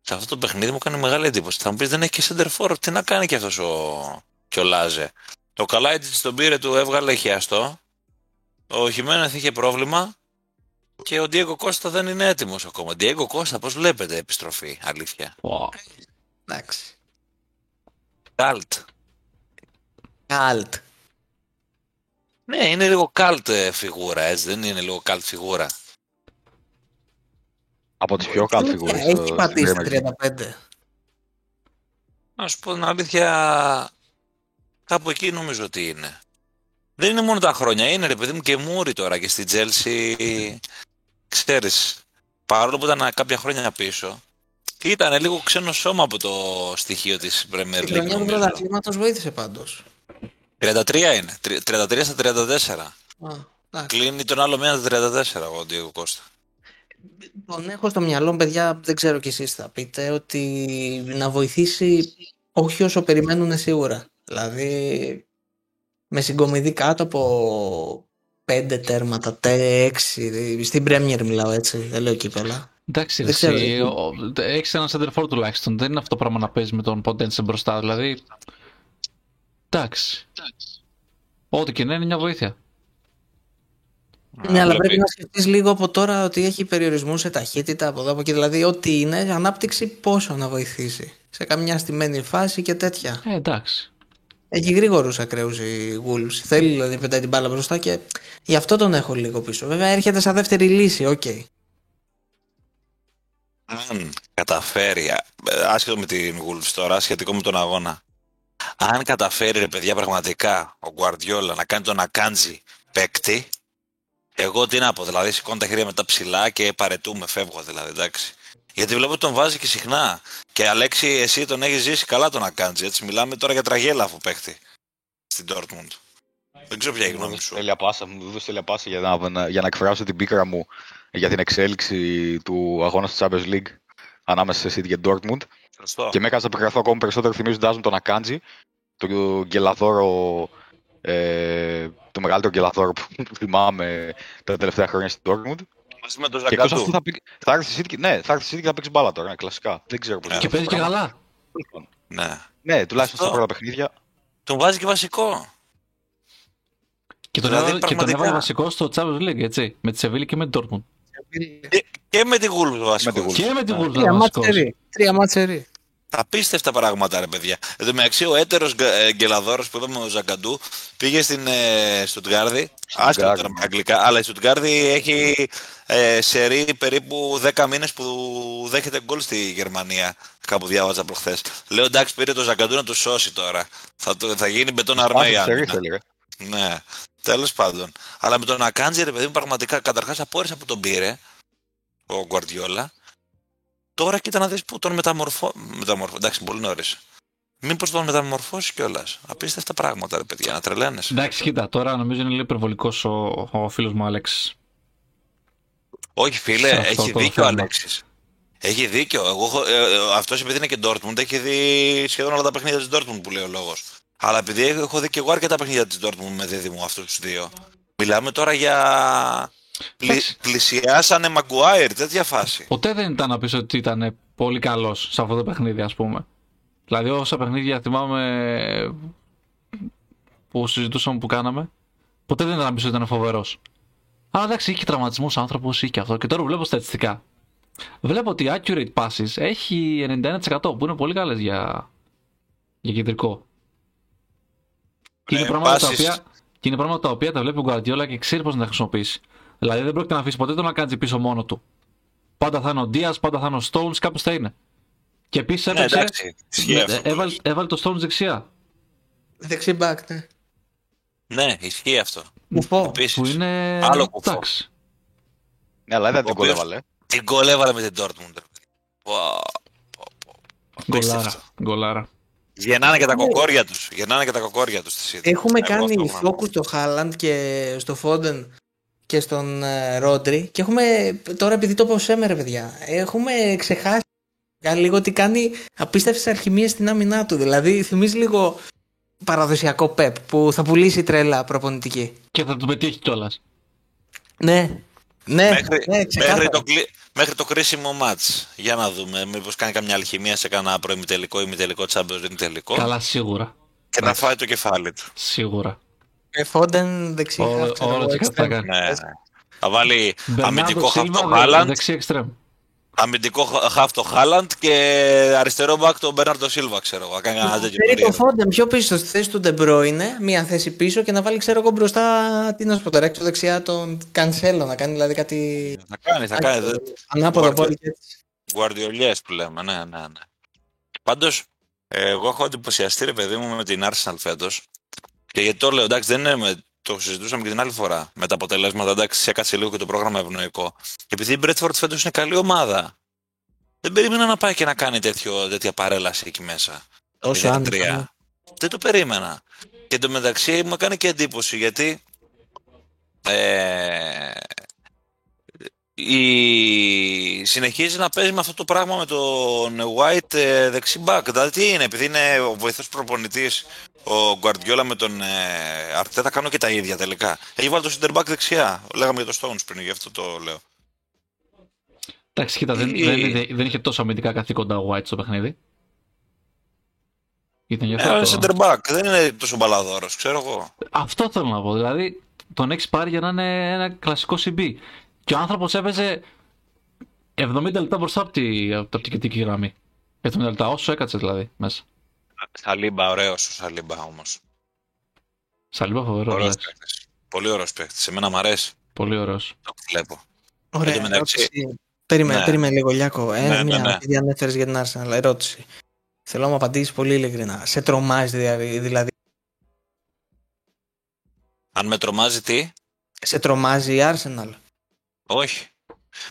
σε αυτό το παιχνίδι μου κάνει μεγάλη εντύπωση. Θα μου πεις δεν έχει και center for. Τι να κάνει και αυτός ο, και ο Λάζε. Το Καλάιτιτ τον πήρε, του έβγαλε χιαστό. Ο Χιμένεθ είχε πρόβλημα. Και ο Ντιέγκο Κώστα δεν είναι έτοιμος ακόμα. Ντιέγκο Κώστα, πώς βλέπετε επιστροφή, αλήθεια; Πω. Εντάξει. Καλτ. Καλτ. Ναι, είναι λίγο καλτ ε, φιγούρα, έτσι. Δεν είναι λίγο καλτ φιγούρα. Από τις πιο καλές φιγούρες. στο- Έχει στην πατήσει Premier League. 35. Να σου πω την αλήθεια, κάπου εκεί νομίζω ότι είναι. Δεν είναι μόνο τα χρόνια, είναι ρε παιδί μου και μούρι τώρα και στην Τζέλσι, ξέρεις, παρόλο που ήταν κάποια χρόνια πίσω, ήταν λίγο ξένο σώμα από το στοιχείο της Premier Την League χρονιά του νομίζω. πρωταθλήματος βοήθησε πάντως. 33 είναι, τρι- 33 στα 34. Α, εντάξει. Κλείνει τον άλλο μήνα τα 34 ο Ντίγκο Κώστα. Τον έχω στο μυαλό, μου, παιδιά, δεν ξέρω κι εσείς θα πείτε, ότι να βοηθήσει όχι όσο περιμένουν σίγουρα. Δηλαδή, με συγκομιδή κάτω από πέντε τέρματα, τε, έξι, στην Premier μιλάω έτσι, δεν λέω κύπελα. Εντάξει, Δεν ξέρω, εσύ, δεν- ο- έχεις ένα center forward τουλάχιστον. Δεν είναι αυτό το πράγμα να παίζεις με τον Ποντένσε μπροστά. Δηλαδή, εντάξει. Ό,τι και να είναι μια βοήθεια. Ναι, αλλά βλέπει. πρέπει να σκεφτείς λίγο από τώρα ότι έχει περιορισμούς σε ταχύτητα από εδώ από εκεί. Δηλαδή, ό,τι είναι, ανάπτυξη πόσο να βοηθήσει. Σε καμιά στημένη φάση και τέτοια. Ε, εντάξει. Έχει γρήγορους ακραίους η Wolves. Θέλει δηλαδή να πετάει την μπάλα μπροστά και γι' αυτό τον έχω λίγο πίσω. Βέβαια έρχεται σαν δεύτερη λύση, οκ. αν καταφέρει, α- ε, άσχετο με την Wolves τώρα, σχετικό με τον αγώνα, αν καταφέρει ρε παιδιά πραγματικά ο Guardiola να κάνει τον Ακάντζη παίκτη, εγώ τι να πω, δηλαδή σηκώνω τα χέρια μετά ψηλά και παρετούμε, φεύγω δηλαδή, εντάξει. Γιατί βλέπω ότι τον βάζει και συχνά. Και Αλέξη, εσύ τον έχεις ζήσει καλά τον Ακάντζη, έτσι. Μιλάμε τώρα για τραγέλαφο παίκτη στην Dortmund. Δεν ξέρω ποια είναι η γνώμη σου. Τέλεια πάσα, μου δώσε τέλεια πάσα για να, να- για να εκφράσω την πίκρα μου για την εξέλιξη του αγώνα στη Champions League ανάμεσα σε City και Dortmund. Σωστό. Και με έκανε να επικραθώ ακόμα περισσότερο θυμίζοντάς μου τον Ακάντζη, τον γκελαδόρο, ε, το μεγαλύτερο γκελαδόρο που θυμάμαι τα τελευταία χρόνια στην Dortmund. Μαζί με τον Και εκτός αυτού Ζαγκαντού. θα, πει- θα έρθει στη City, ναι, θα έρθει στη City και θα παίξει μπάλα τώρα, ναι, κλασικά. Δεν ξέρω πώς Ε, είναι Και αυτό παίζει το και πράγμα. καλά. Ναι. Ναι, τουλάχιστον στα Αυτό. πρώτα παιχνίδια. Τον βάζει και βασικό. Και τον, Δηλαδή, έβαλε, και τον πραγματικά. έβαλε βασικό στο Champions League, έτσι. Με τη Σεβίλη και με την Dortmund. Και, και με την Wolves βασικό. τη Wolves. Και με την Ναι. Wolves Τρία βασικός. μάτσερι. Τρία μάτσερι. Απίστευτα πράγματα, ρε παιδιά. Εν τω μεταξύ, ο έτερος γκελαδόρος που είπαμε ο Ζαγκαντού πήγε στην ε, Στουτγκάρδη. Άσχετο Στουτγκάρδη, τώρα με ναι. αγγλικά, αλλά η Στουτγκάρδη έχει ε, σερί περίπου 10 μήνες που δέχεται γκολ στη Γερμανία. Κάπου διάβαζα προχθές. Λέω εντάξει, πήρε το Ζαγκαντού να του σώσει τώρα. Θα, το- θα γίνει μπετόν αρμέι. Άσο, άμυνα. θέλει, ρε. Ναι, τέλος πάντων. Αλλά με τον Ακάντζη, ρε παιδί μου, πραγματικά καταρχάς απόρρισα που τον πήρε ο Γκουαρδιόλα. Τώρα κοίτα να δεις που τον μεταμορφώ. μεταμορφώ. Εντάξει, πολύ νωρίς. Μήπως τον μεταμορφώσεις κιόλας. Απίστευτα πράγματα, ρε παιδιά, να τρελαίνεσαι. Εντάξει, κοίτα, τώρα νομίζω είναι λίγο υπερβολικός ο, ο φίλος μου Άλεξ. Όχι, φίλε, Σε αυτό έχει το δίκιο ο θέμα. Αλέξης. Έχει δίκιο. Εγώ, έχω- ε, ε, αυτός επειδή είναι και Dortmund, έχει δει σχεδόν όλα τα παιχνίδια της Dortmund που λέει ο λόγος. Αλλά επειδή έχω, έχω δει και εγώ αρκετά παιχνίδια της Dortmund με δίδυμο αυτούς τους δύο. Μιλάμε τώρα για. Πλη, Εντάξει. πλησιάσανε Maguire, τέτοια φάση. Ποτέ δεν ήταν να πεις ότι ήταν πολύ καλός σε αυτό το παιχνίδι, ας πούμε. Δηλαδή, όσα παιχνίδια θυμάμαι που συζητούσαμε που κάναμε, ποτέ δεν ήταν να πεις ότι ήταν φοβερός. Αλλά εντάξει, είχε τραυματισμούς άνθρωπος, είχε και αυτό. Και τώρα που βλέπω στατιστικά. Βλέπω ότι η accurate passes έχει 91% που είναι πολύ καλές για, για κεντρικό. Και είναι, Ναι, πράγματα τα passes- οποία, και είναι πράγματα τα οποία τα βλέπει ο Guardiola και ξέρει πώς να τα χρησιμοποιήσει. Δηλαδή δεν πρόκειται να αφήσει ποτέ τον να κάνει πίσω μόνο του. Πάντα θα είναι ο Diaz, πάντα θα είναι ο Stones, κάπως θα είναι. Και επίσης Ναι, έπαιξε. εντάξει. Ισχύει ε, αυτό. έβαλε, έβαλε το Stones δεξιά. Δεξί μπακ, ναι. Ναι, ισχύει αυτό. Κουφό. Επίσης. Που είναι. Άλλο κουφό. Εντάξει. Ναι, αλλά δεν Ο την οποίος- κόλεβαλε. Την γκολ έβαλε με την Dortmund. ρε παιδί. Wow. Γκολάρα. Απίστευτο. Γκολάρα. Γεννάνε και τα κοκόρια τους. Γεννάνε και τα κοκόρια τους. στη City. Έχουμε Εγώ κάνει αυτό έχω να πω. focus στο Χάλαντ και στο Φόντεν και στον ε, Ρόντρι και έχουμε τώρα επειδή το πω ρε παιδιά έχουμε ξεχάσει για λίγο ότι κάνει απίστευτες αλχημίες στην άμυνά του δηλαδή θυμίζει λίγο παραδοσιακό πεπ που θα πουλήσει τρέλα προπονητική Και θα του πετύχει κιόλας. ναι ναι, Μέχρι, ναι ξεκάθαρα. μέχρι, το, κλει- μέχρι το κρίσιμο μάτς. Για να δούμε. Μήπως κάνει καμιά αλχημία σε κανένα προημιτελικό ή μητελικό Champions League τελικό. Καλά, σίγουρα. Και να φάει το κεφάλι του. Σίγουρα. Ε, Φόντεν δεξί Όλο- χαφ, ξέρω όλο εγώ, έτσι θα extreme. κάνει. Ναι, ναι. Θα βάλει αμυντικό χαφ Σίλβα, το δε- Χάλαντ, Δεξί εξτρέμ. αμυντικό χαφ το Χάλαντ και αριστερό μπακ τον Μπέρναρντο Σίλβα, ξέρω εγώ. Θα κάνει ένα τέτοιο Θέλει το περίεργο. Φόντεν πιο πίσω στη θέση του Ντεμπρόινε, μία θέση πίσω και να βάλει ξέρω εγώ μπροστά τι να σου πω τώρα έξω δεξιά τον Κανσέλο να κάνει δηλαδή κάτι Θα κάνει, θα κάνει. δε- ανάποδο Guardiola. πόλη και έτσι. Γουαρδιολιές που λέμε, ναι, ναι, ναι. Πάντως, ε, εγώ έχω εντυπωσιαστεί ρε παιδί μου με την Arsenal φέτος και γιατί το λέω, εντάξει, δεν είναι με, το συζητούσαμε και την άλλη φορά με τα αποτελέσματα, εντάξει, έκατσε λίγο και το πρόγραμμα ευνοϊκό. Και επειδή η Bradford φέτος είναι καλή ομάδα, δεν περίμενα να πάει και να κάνει τέτοιο, τέτοια παρέλαση εκεί μέσα. Τόσο 0-3. άνετα, ναι. Δεν το περίμενα. Και εντωμεταξύ μου έκανε και εντύπωση γιατί ε, η... συνεχίζει να παίζει με αυτό το πράγμα με τον White ε, δεξί back. Δηλαδή τι είναι, επειδή είναι ο βοηθός προπονητής ο Guardiola με τον ε, Αρτέτα κάνουν και τα ίδια τελικά. Έχει βάλει το center back δεξιά. Λέγαμε για το Stones πριν, γι' αυτό το λέω. Εντάξει, κοίτα, δεν, Ή- δεν, είδε- δεν είχε τόσο αμυντικά καθήκοντα ο White στο παιχνίδι. Ήταν γι' αυτό. Ε, το- center back, δεν είναι τόσο μπαλαδόρος, ξέρω εγώ. Αυτό θέλω να πω. Δηλαδή, τον έχεις πάρει για να είναι ένα κλασικό CB. Και ο άνθρωπος έπαιζε 70 λεπτά μπροστά από, τη, από την κριτική γραμμή. 70 λεπτά, όσο έκατσε δηλαδή μέσα. Σαλίμπα, ωραίος ο Σαλίμπα όμως. Σαλίμπα φοβερό. Ωραίος λες. παίκτης. Πολύ ωραίος παίκτης. Σε μένα μου αρέσει. Πολύ ωραίος. Το βλέπω. Ωραία, Εν τω μεταξύ- ερώτηση. Περίμενε, Ναι. περίμενε λίγο Λιάκο. Ε, Ναι, ναι, μια ναι. επειδή ανέφερες για την Arsenal, ερώτηση. Θέλω να μου απαντήσεις πολύ ειλικρινά. Σε τρομάζει δηλαδή, δηλαδή Αν με τρομάζει τι, σε τρομάζει η Arsenal; όχι.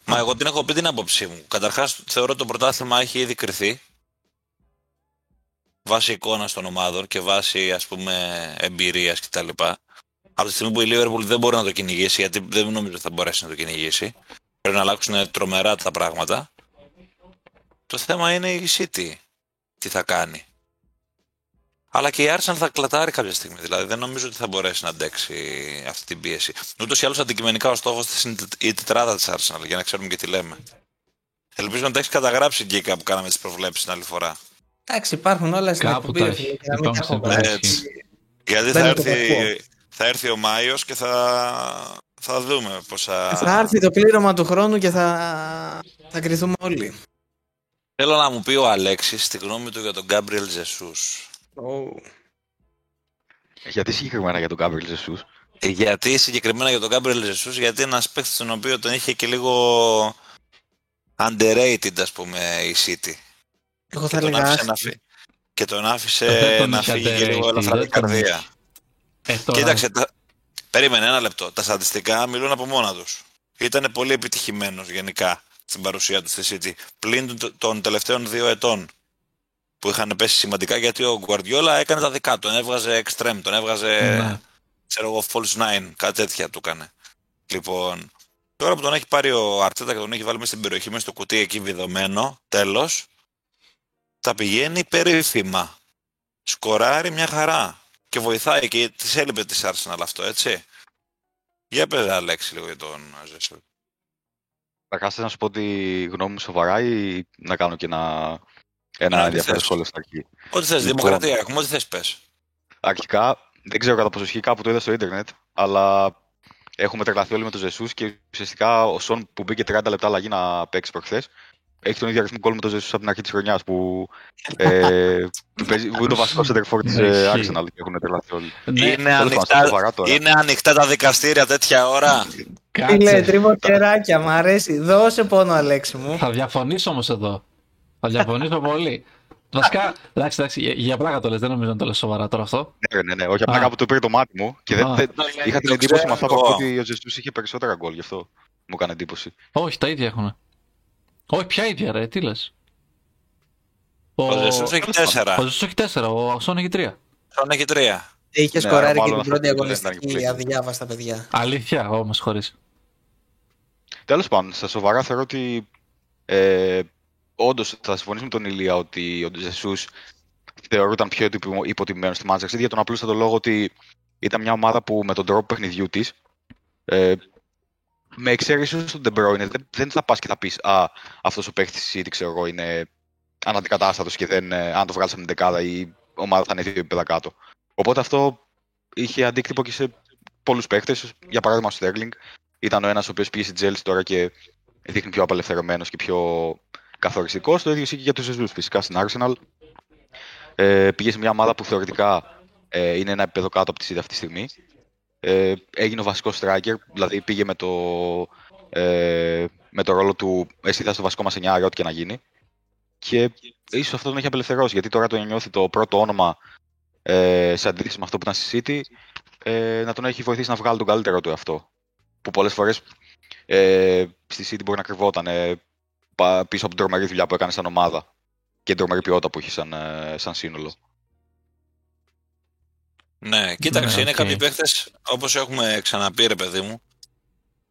Μα εγώ την έχω πει την άποψή μου. Καταρχάς θεωρώ ότι το πρωτάθλημα έχει ήδη κρυθεί. Βάσει εικόνας των ομάδων και βάσει ας πούμε εμπειρίας κτλ. Από τη στιγμή που η Liverpool δεν μπορεί να το κυνηγήσει, γιατί δεν νομίζω ότι θα μπορέσει να το κυνηγήσει, πρέπει να αλλάξουν τρομερά τα πράγματα. Το θέμα είναι η City. Τι θα κάνει. Αλλά και η Arsenal θα κλατάρει κάποια στιγμή. Δηλαδή δεν νομίζω ότι θα μπορέσει να αντέξει αυτή την πίεση. Ούτως ή άλλως αντικειμενικά ο στόχος της είναι η τετράδα της Arsenal, για να ξέρουμε και τι λέμε. Ελπίζω να τα έχεις καταγράψει εκεί που κάναμε τις προβλέψεις την άλλη φορά. Εντάξει, υπάρχουν όλα στην Κάπου εκπομπή. τα ρε έχει. φίλε, και να μην Υπάρχουν τα έχω στην γράψει. Έτσι. Γιατί θα Μπαίνω το έρθει, κακό. θα έρθει ο Μάιος και θα, θα δούμε πόσα. Θα έρθει το πλήρωμα του χρόνου και θα, θα κρυθούμε όλοι. Θέλω να μου πει ο Αλέξης τη γνώμη του για τον Γκάμπριελ Ζεσού. Γιατί συγκεκριμένα για τον Gabriel Jesus; Γιατί συγκεκριμένα για τον Γκάμπριελ Ζεσού, γιατί είναι ένας παίκτης τον οποίο τον είχε και λίγο underrated, ας πούμε, η City. Εγώ Και θα τον, έλεγα άφησε να άσχη. φύγει, και τον άφησε Δεν τον να είχε φύγει και λίγο underrated, ελαφρά την δεν τον καρδία. Ε, τώρα, Κοίταξε, τα... περίμενε ένα λεπτό. Τα στατιστικά μιλούν από μόνα τους. Ήταν πολύ επιτυχημένος γενικά στην παρουσία τους στη City. Πλην των- των τελευταίων δύο ετών που είχαν πέσει σημαντικά γιατί ο Guardiola έκανε τα δικά του. Τον έβγαζε extreme, τον έβγαζε Ναι. ξέρω εγώ, false nine, κάτι τέτοια του έκανε. Λοιπόν, τώρα που τον έχει πάρει ο Αρτέτα και τον έχει βάλει μέσα στην περιοχή, μέσα στο κουτί εκεί βιδωμένο, τέλος, τα πηγαίνει περίφημα. Σκοράρει μια χαρά. Και βοηθάει και της έλειπες της Arsenal αυτό, έτσι. Για πες, Αλέξη, λίγο για τον Ζεσού. Καταρχάς να σου πω τη γνώμη μου σοβαρά ή να κάνω και ένα, ένα ό,τι ενδιαφέρον θες. σχόλιο στην αρχή. Ό,τι θες, Λοιπόν. δημοκρατία έχουμε, ό,τι θες πες. Αρχικά, δεν ξέρω κατά πόσο ισχύει κάπου το είδα στο ίντερνετ, αλλά έχουμε τρελαθεί όλοι με τον Ζεσούς και ουσιαστικά ο Σον που μπήκε 30 λεπτά αλλαγή να παίξει προχθές. Έχει τον ίδιο αριθμό γκολ με τον Ζεσούς από την αρχή της χρονιάς που, ε, που, παίζει, που είναι το βασικός σεντερφόρ της ε, Arsenal και έχουν τρελαθεί όλοι. Ναι, είναι, τέλος πάντων, ανοιχτά, σοβαρά τώρα. είναι ανοιχτά τα δικαστήρια τέτοια ώρα. Τι λέει, κάτσε. τρίβω κεράκια, μ' αρέσει. Δώσε πόνο, Αλέξη μου. Θα διαφωνήσω όμως εδώ. Θα διαφωνήσω πολύ. Βασικά, εντάξει, εντάξει, για, για πλάκα το λες, δεν νομίζω να το λες σοβαρά τώρα αυτό. Ναι, ναι, ναι, όχι απλά Α. κάπου το πήρε το μάτι μου και δεν, Α. δεν- είχα την εντύπωση με αυτά που ξέρω. ακούω ότι ο Ζεσούς είχε περισσότερα γκολ, γι' αυτό μου έκανε εντύπωση. Όχι, τα ίδια έχουν. Όχι, ποια ίδια, ρε, τι λες; Ο, Ο Ζεσούς έχει τέσσερα. ο Ζεσούς έχει τέσσερα, ο Αξόν έχει τρία. Son έχει τρία. Είχες Ναι, σκοράρει και μάλλον την αυτό πρώτη που δεν ήταν αγωνιστική και αδιάβαστα παιδιά. Αλήθεια, όμω χωρί. Τέλος πάντων, στα σοβαρά θεωρώ ότι ε, όντως θα συμφωνήσω με τον Ηλία ότι ο Ζεσούς θεωρούταν πιο υπο- υποτιμμένο στη Manchester City για τον απλούστατο λόγο ότι ήταν μια ομάδα που με τον τρόπο παιχνιδιού της. Ε, με εξαίρεση ίσως τον De Bruyne, δεν, δεν θα πας και θα πεις Α, αυτός ο παίχτη της City, ξέρω εγώ, είναι αναντικατάστατος και δεν, ε, αν το βγάλεις από την δεκάδα η ομάδα θα είναι δύο επίπεδα κάτω. Οπότε αυτό είχε αντίκτυπο και σε πολλούς παίχτε. Για παράδειγμα, ο Sterling ήταν ο ένας ο οποίος πήγε στη Chelsea τώρα και δείχνει πιο απελευθερωμένος και πιο καθοριστικός. Το ίδιο ισχύει και για τους Ζεσού. Φυσικά στην Arsenal ε, πήγε σε μια ομάδα που θεωρητικά ε, είναι ένα επίπεδο κάτω από τη City αυτή τη στιγμή. Ε, έγινε ο βασικός striker, δηλαδή πήγε με το, ε, με το ρόλο του εσύ θα είσαι το βασικό μας εννιάρι, ό,τι και να γίνει. Και ίσως αυτό τον έχει απελευθερώσει, γιατί τώρα το νιώθει το πρώτο όνομα ε, σε αντίθεση με αυτό που ήταν στη City, ε, να τον έχει βοηθήσει να βγάλει τον καλύτερο του εαυτό. Που πολλές φορές ε, στη City μπορεί να κρυβόταν ε, πα- πίσω από την τρομερή δουλειά που έκανε σαν ομάδα και την τρομερή ποιότητα που είχε σαν, ε, σαν σύνολο. Ναι, κοίταξε, Ναι, είναι οκ. κάποιοι παίχτες, όπως έχουμε ξαναπεί ρε παιδί μου,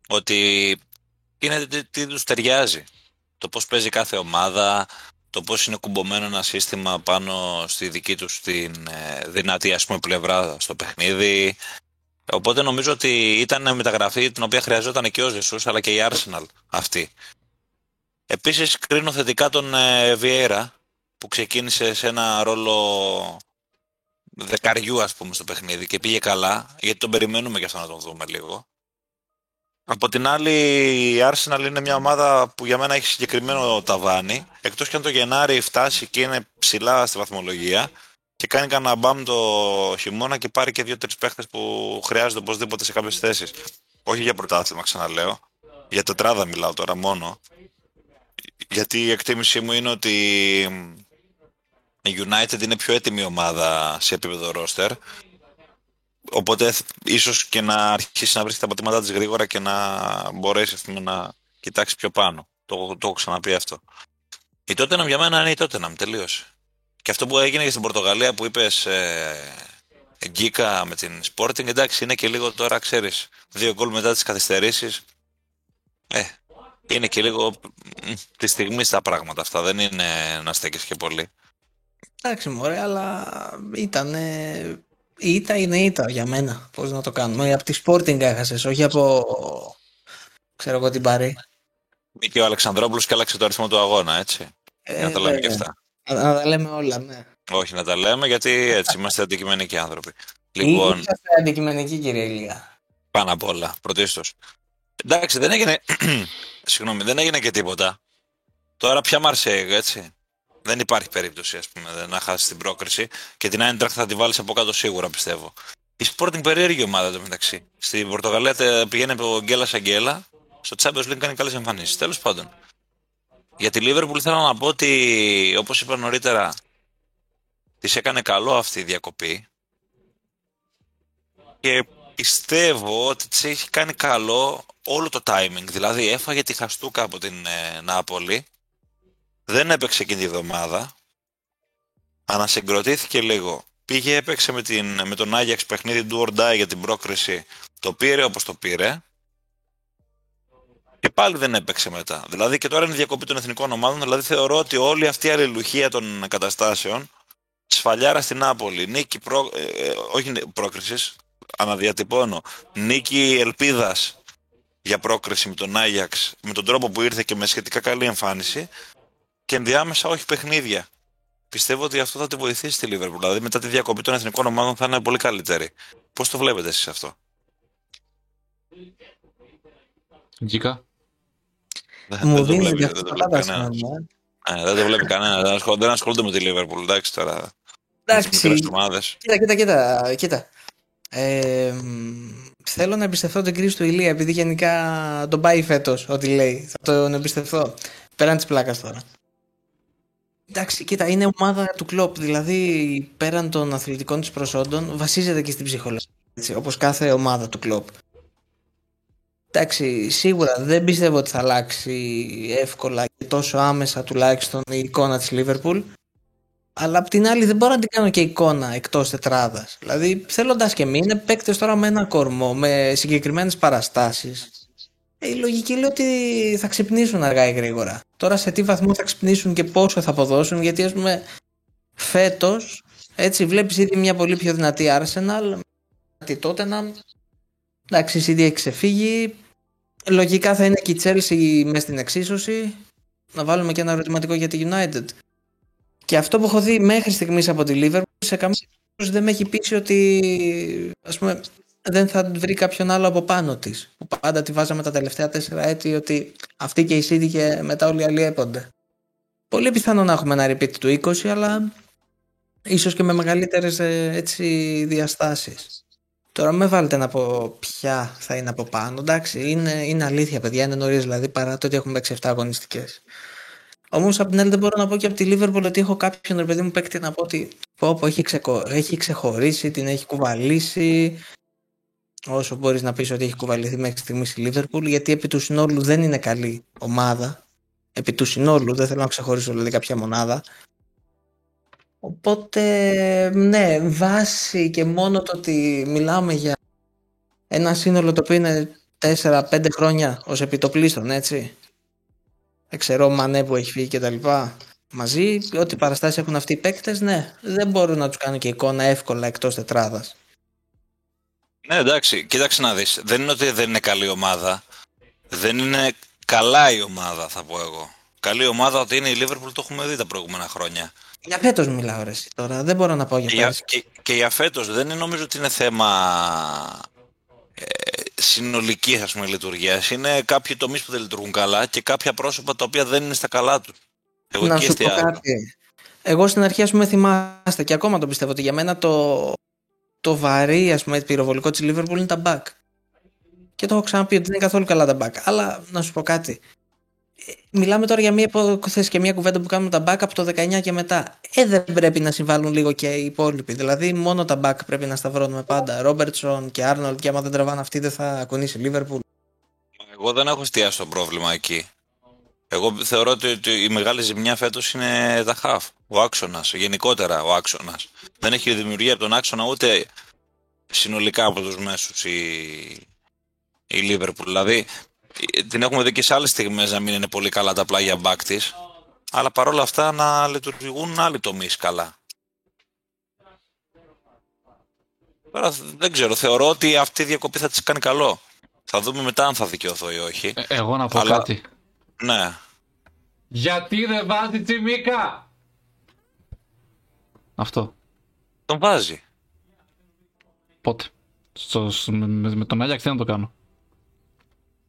ότι είναι τι, τι τους ταιριάζει. Το πώς παίζει κάθε ομάδα, το πώς είναι κουμπωμένο ένα σύστημα πάνω στη δική τους την ε, δυνατή ας πούμε πλευρά στο παιχνίδι. Οπότε νομίζω ότι ήταν μεταγραφή την οποία χρειαζόταν και ο Ζεσούς αλλά και η Arsenal αυτή. Επίσης κρίνω θετικά τον ε, Vieira που ξεκίνησε σε ένα ρόλο δεκαριού ας πούμε στο παιχνίδι και πήγε καλά γιατί τον περιμένουμε για αυτό να τον δούμε λίγο. Από την άλλη η Arsenal είναι μια ομάδα που για μένα έχει συγκεκριμένο ταβάνι εκτός και αν το Γενάρη φτάσει και είναι ψηλά στη βαθμολογία και κάνει κανένα μπαμ το χειμώνα και πάρει και δύο-τρεις παίχτες που χρειάζονται οπωσδήποτε σε κάποιες θέσεις. Όχι για πρωτάθλημα ξαναλέω, για τετράδα μιλάω τώρα μόνο. Γιατί η εκτίμησή μου είναι ότι η United είναι πιο έτοιμη ομάδα σε επίπεδο roster. Οπότε θ- ίσως και να αρχίσει να βρίσκει τα πατήματά της γρήγορα και να μπορέσει ας πούμε, να κοιτάξει πιο πάνω. Το, το έχω ξαναπεί αυτό. Η Tottenham για μένα είναι η Tottenham, τελείωσε. Και αυτό που έγινε και στην Πορτογαλία που είπες ε, Γκίκα με την Sporting, εντάξει είναι και λίγο τώρα ξέρεις, δύο γκολ μετά τις καθυστερήσεις. Ε, είναι και λίγο μ, τη στιγμή στα πράγματα αυτά, δεν είναι να στέκεις και πολύ. Εντάξει, μωρέ, αλλά ήταν. Η ήττα είναι ήττα για μένα. Πώς να το κάνουμε. Από τη Sporting έχασες, όχι από. ξέρω εγώ την Παρή. Και ο Αλεξανδρόπουλος και άλλαξε το αριθμό του αγώνα, έτσι. Ε, Για να τα λέμε και βέβαια. αυτά. Να, να τα λέμε όλα, ναι. Όχι να τα λέμε γιατί έτσι είμαστε αντικειμενικοί άνθρωποι. Λοιπόν. Λοιπόν, Είσαστε αντικειμενικοί, κύριε Ηλία. πάνω απ' όλα, πρωτίστως. Εντάξει, δεν έγινε. Συγγνώμη, δεν έγινε και τίποτα. Τώρα πια Μαρσέγ, έτσι. Δεν υπάρχει περίπτωση, ας πούμε, να χάσεις την πρόκριση και την Eintracht θα τη βάλεις από κάτω σίγουρα, πιστεύω. Η Sporting περίεργη ομάδα το μεταξύ. Στην Πορτογαλία τε- πηγαίνει από γκέλα σε γκέλα. Στο Champions League κάνει καλές εμφανίσεις. Τέλος πάντων. Για τη Liverpool θέλω να πω ότι, όπως είπα νωρίτερα, της έκανε καλό αυτή η διακοπή. Και πιστεύω ότι της έχει κάνει καλό όλο το timing. Δηλαδή έφαγε τη χαστούκα από την ε, Νάπολη, δεν έπαιξε εκείνη τη εβδομάδα, ανασυγκροτήθηκε λίγο. Πήγε, έπαιξε με, την, με τον Άγιαξ παιχνίδι του or die για την πρόκριση, το πήρε όπως το πήρε. Και πάλι δεν έπαιξε μετά. Δηλαδή και τώρα είναι διακοπή των εθνικών ομάδων, δηλαδή θεωρώ ότι όλη αυτή η αλληλουχία των καταστάσεων σφαλιάρα στην Νάπολη, νίκη προ, ε, ε, όχι πρόκρισης, αναδιατυπώνω, νίκη ελπίδας για πρόκριση με τον Άγιαξ, με τον τρόπο που ήρθε και με σχετικά καλή εμφάνιση και ενδιάμεσα όχι παιχνίδια. Πιστεύω ότι αυτό θα τη βοηθήσει τη Λίβερπουλ. Δηλαδή μετά τη διακοπή των εθνικών ομάδων θα είναι πολύ καλύτερη. Πώς το βλέπετε εσείς αυτό; Τζίκα. Δεν, Μου δεν το δίνει βλέπει, δεν το διαφορετικά βλέπει τα κανένας. σημεία. Ε, δεν το βλέπει κανένας. Δεν ασχολ- δεν ασχολούνται με τη Liverpool. Εντάξει τώρα. Εντάξει, Μικρές ομάδες. κοίτα, κοίτα, κοίτα. κοίτα. Ε, μ, θέλω να εμπιστευτώ την κρίση του Ηλία επειδή γενικά τον πάει φέτος ό,τι λέει. Θα τον εμπιστευτώ. Πέραν της πλάκας τώρα. Εντάξει, κοίτα, είναι ομάδα του κλοπ. Δηλαδή, πέραν των αθλητικών της προσόντων, βασίζεται και στην ψυχολογία. Όπως κάθε ομάδα του κλοπ. Εντάξει, σίγουρα δεν πιστεύω ότι θα αλλάξει εύκολα και τόσο άμεσα τουλάχιστον η εικόνα της Liverpool. Αλλά απ' την άλλη δεν μπορώ να την κάνω και εικόνα εκτός τετράδας. Δηλαδή θέλοντας και μη είναι παίκτες τώρα με ένα κορμό, με συγκεκριμένες παραστάσεις. Ε, η λογική λέει ότι θα ξυπνήσουν αργά ή γρήγορα. Τώρα σε τι βαθμό θα ξυπνήσουν και πόσο θα αποδώσουν, γιατί ας πούμε φέτος έτσι βλέπεις ήδη μια πολύ πιο δυνατή Arsenal, τη τότε να Εντάξει, η City έχει ξεφύγει. Λογικά θα είναι και η Chelsea μέσα στην εξίσωση. Να βάλουμε και ένα ερωτηματικό για τη United. Και αυτό που έχω δει μέχρι στιγμής από τη Liverpool σε καμία περίπτωση δεν με έχει πείσει ότι ας πούμε, δεν θα βρει κάποιον άλλο από πάνω της. Που πάντα τη βάζαμε τα τελευταία τέσσερα έτη ότι αυτή και η City και μετά όλοι οι άλλοι έπονται. Πολύ πιθανό να έχουμε ένα repeat του 20, αλλά ίσως και με μεγαλύτερες ε, έτσι διαστάσεις. Τώρα με βάλετε να πω ποια θα είναι από πάνω. Εντάξει, είναι, είναι αλήθεια, παιδιά. Είναι νωρίς δηλαδή παρά το ότι έχουμε παίξει 7 αγωνιστικές. Όμως απ' την άλλη δεν μπορώ να πω και από τη Liverpool ότι έχω κάποιον ρε παιδί μου παίκτη να πω ότι πω, πω, έχει, ξεκο... έχει ξεχωρίσει, την έχει κουβαλήσει. Όσο μπορείς να πεις ότι έχει κουβαληθεί μέχρι στιγμής η Liverpool, γιατί επί του συνόλου δεν είναι καλή ομάδα. Επί του συνόλου, δεν θέλω να ξεχωρίσω δηλαδή κάποια μονάδα. Οπότε, ναι, βάση και μόνο το ότι μιλάμε για ένα σύνολο το οποίο είναι 4-5 χρόνια ως επιτοπλίστων, έτσι. Εξαιρώ Μανέ που έχει φύγει και τα λοιπά. Μαζί, ό,τι παραστάσεις έχουν αυτοί οι παίκτες, ναι, δεν μπορούν να τους κάνουν και εικόνα εύκολα εκτός τετράδας. Ναι, εντάξει, κοίταξε να δεις. Δεν είναι ότι δεν είναι καλή ομάδα. Δεν είναι καλά η ομάδα, θα πω εγώ. Καλή ομάδα ότι είναι η Liverpool το έχουμε δει τα προηγούμενα χρόνια. Για φέτος μιλάω ρε εσύ, τώρα, δεν μπορώ να πάω για Και για, πέρυσι. και, και για φέτος δεν είναι, νομίζω ότι είναι θέμα ε, συνολικής ας πούμε λειτουργίας. Είναι κάποιοι τομείς που δεν λειτουργούν καλά και κάποια πρόσωπα τα οποία δεν είναι στα καλά τους. Εγώ να εκεί σου πω εστιάζω. κάτι. Εγώ στην αρχή, ας πούμε, θυμάστε και ακόμα το πιστεύω ότι για μένα το, το βαρύ, ας πούμε, πυροβολικό της Liverpool είναι τα back. Και το έχω ξαναπεί ότι δεν είναι καθόλου καλά τα back. Αλλά να σου πω κάτι. Ε, Μιλάμε τώρα για μια υπόθεση και μια κουβέντα που κάνουμε τα back από το 19 και μετά. Ε, δεν πρέπει να συμβάλλουν λίγο και οι υπόλοιποι. Δηλαδή, μόνο τα back πρέπει να σταυρώνουμε πάντα. Ρόμπερτσον και Άρνολτ, και άμα δεν τραβάνε αυτοί, δεν θα ακουνήσει η Liverpool. Εγώ δεν έχω εστιάσει το πρόβλημα εκεί. Εγώ θεωρώ ότι, ότι η μεγάλη ζημιά φέτος είναι τα χαφ. Ο άξονας, γενικότερα ο άξονας. Δεν έχει δημιουργία από τον άξονα ούτε συνολικά από τους μέσους η, η Liverpool. Δηλαδή ε, την έχουμε δει και σε άλλες στιγμές να μην είναι πολύ καλά τα πλάγια μπακ της, αλλά παρόλα αυτά να λειτουργούν άλλοι τομείς καλά. Τώρα δεν ξέρω, θεωρώ ότι αυτή η διακοπή θα της κάνει καλό. Θα δούμε μετά αν θα δικαιωθώ ή όχι. Ε, εγώ να πω Αλλά- κάτι. Ναι. Γιατί δεν βάζει τσιμίκα! Αυτό. Τον βάζει. Πότε; Στο, στο- με, με- με τον Άγιαξ τι να το κάνω;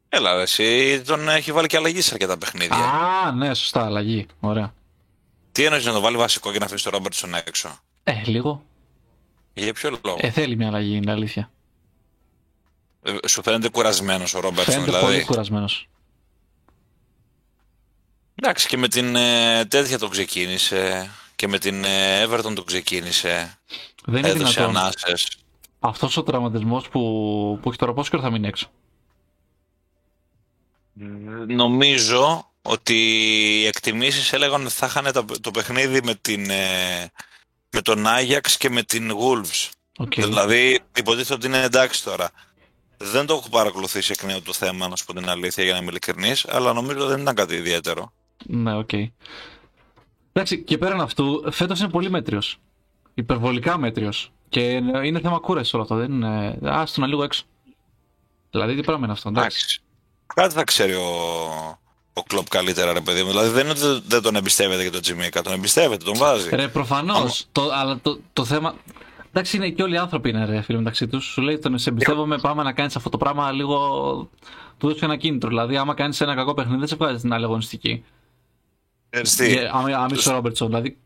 Έλα, ρε, εσύ τον έχει βάλει και αλλαγή σε αρκετά παιχνίδια. Α, ναι, σωστά, αλλαγή. Ωραία. Τι εννοείς να τον βάλει βασικό και να αφήσει τον Ρόμπερτσον έξω; Ε, λίγο. Για ποιο λόγο; Ε, θέλει μια αλλαγή, είναι αλήθεια. Ε, σου φαίνεται κουρασμένος ο Ρόμπερτσον, Φαίνεται δηλαδή. πολύ κουρασμένος. Εντάξει, και με την ε, τέτοια τον ξεκίνησε. Και με την ε, Everton τον ξεκίνησε. Δεν είναι Έδωσε δυνατόν. ανάσες. Αυτός ο τραυματισμός που, που έχει τώρα, πόσο καιρό θα μείνει έξω; Νομίζω ότι οι εκτιμήσεις έλεγαν ότι θα είχαν το, το παιχνίδι με, την, ε, με τον Άγιαξ και με την Wolves. OK. Δηλαδή, υποτίθεται ότι είναι εντάξει τώρα. Δεν το έχω παρακολουθήσει εκ νέου το θέμα, να σου πω την αλήθεια, για να είμαι ειλικρινής, αλλά νομίζω δεν ήταν κάτι ιδιαίτερο. Ναι, οκ. Εντάξει, και πέραν αυτού, φέτος είναι πολύ μέτριος. Υπερβολικά μέτριος. Και είναι θέμα κούρασης όλο αυτό. Δεν είναι. Άσ' τονα λίγο έξω. Δηλαδή, τι πράγμα είναι αυτό, εντάξει. Εντάξει. Κάτι θα ξέρει ο, ο Κλοπ καλύτερα, ρε παιδί μου. Δηλαδή, δεν είναι ότι δεν- δεν τον εμπιστεύεται και τον Τσιμίκα. Τον εμπιστεύεται, τον βάζει. Ρε, προφανώς. Αλλά το, το θέμα. Εντάξει, είναι και όλοι οι άνθρωποι είναι ρε φίλοι μεταξύ τους. Σου λέει τον σε εμπιστεύομαι, πάμε να κάνεις αυτό το πράγμα λίγο. του δώσει ένα κίνητρο. Δηλαδή, άμα κάνεις ένα κακό παιχνίδι, δεν σε βγάζει την άλλη αγωνιστική. Ξέρεις τι, Ε, άμα άμα είσαι ο Ρόμπερτσον, δηλαδή.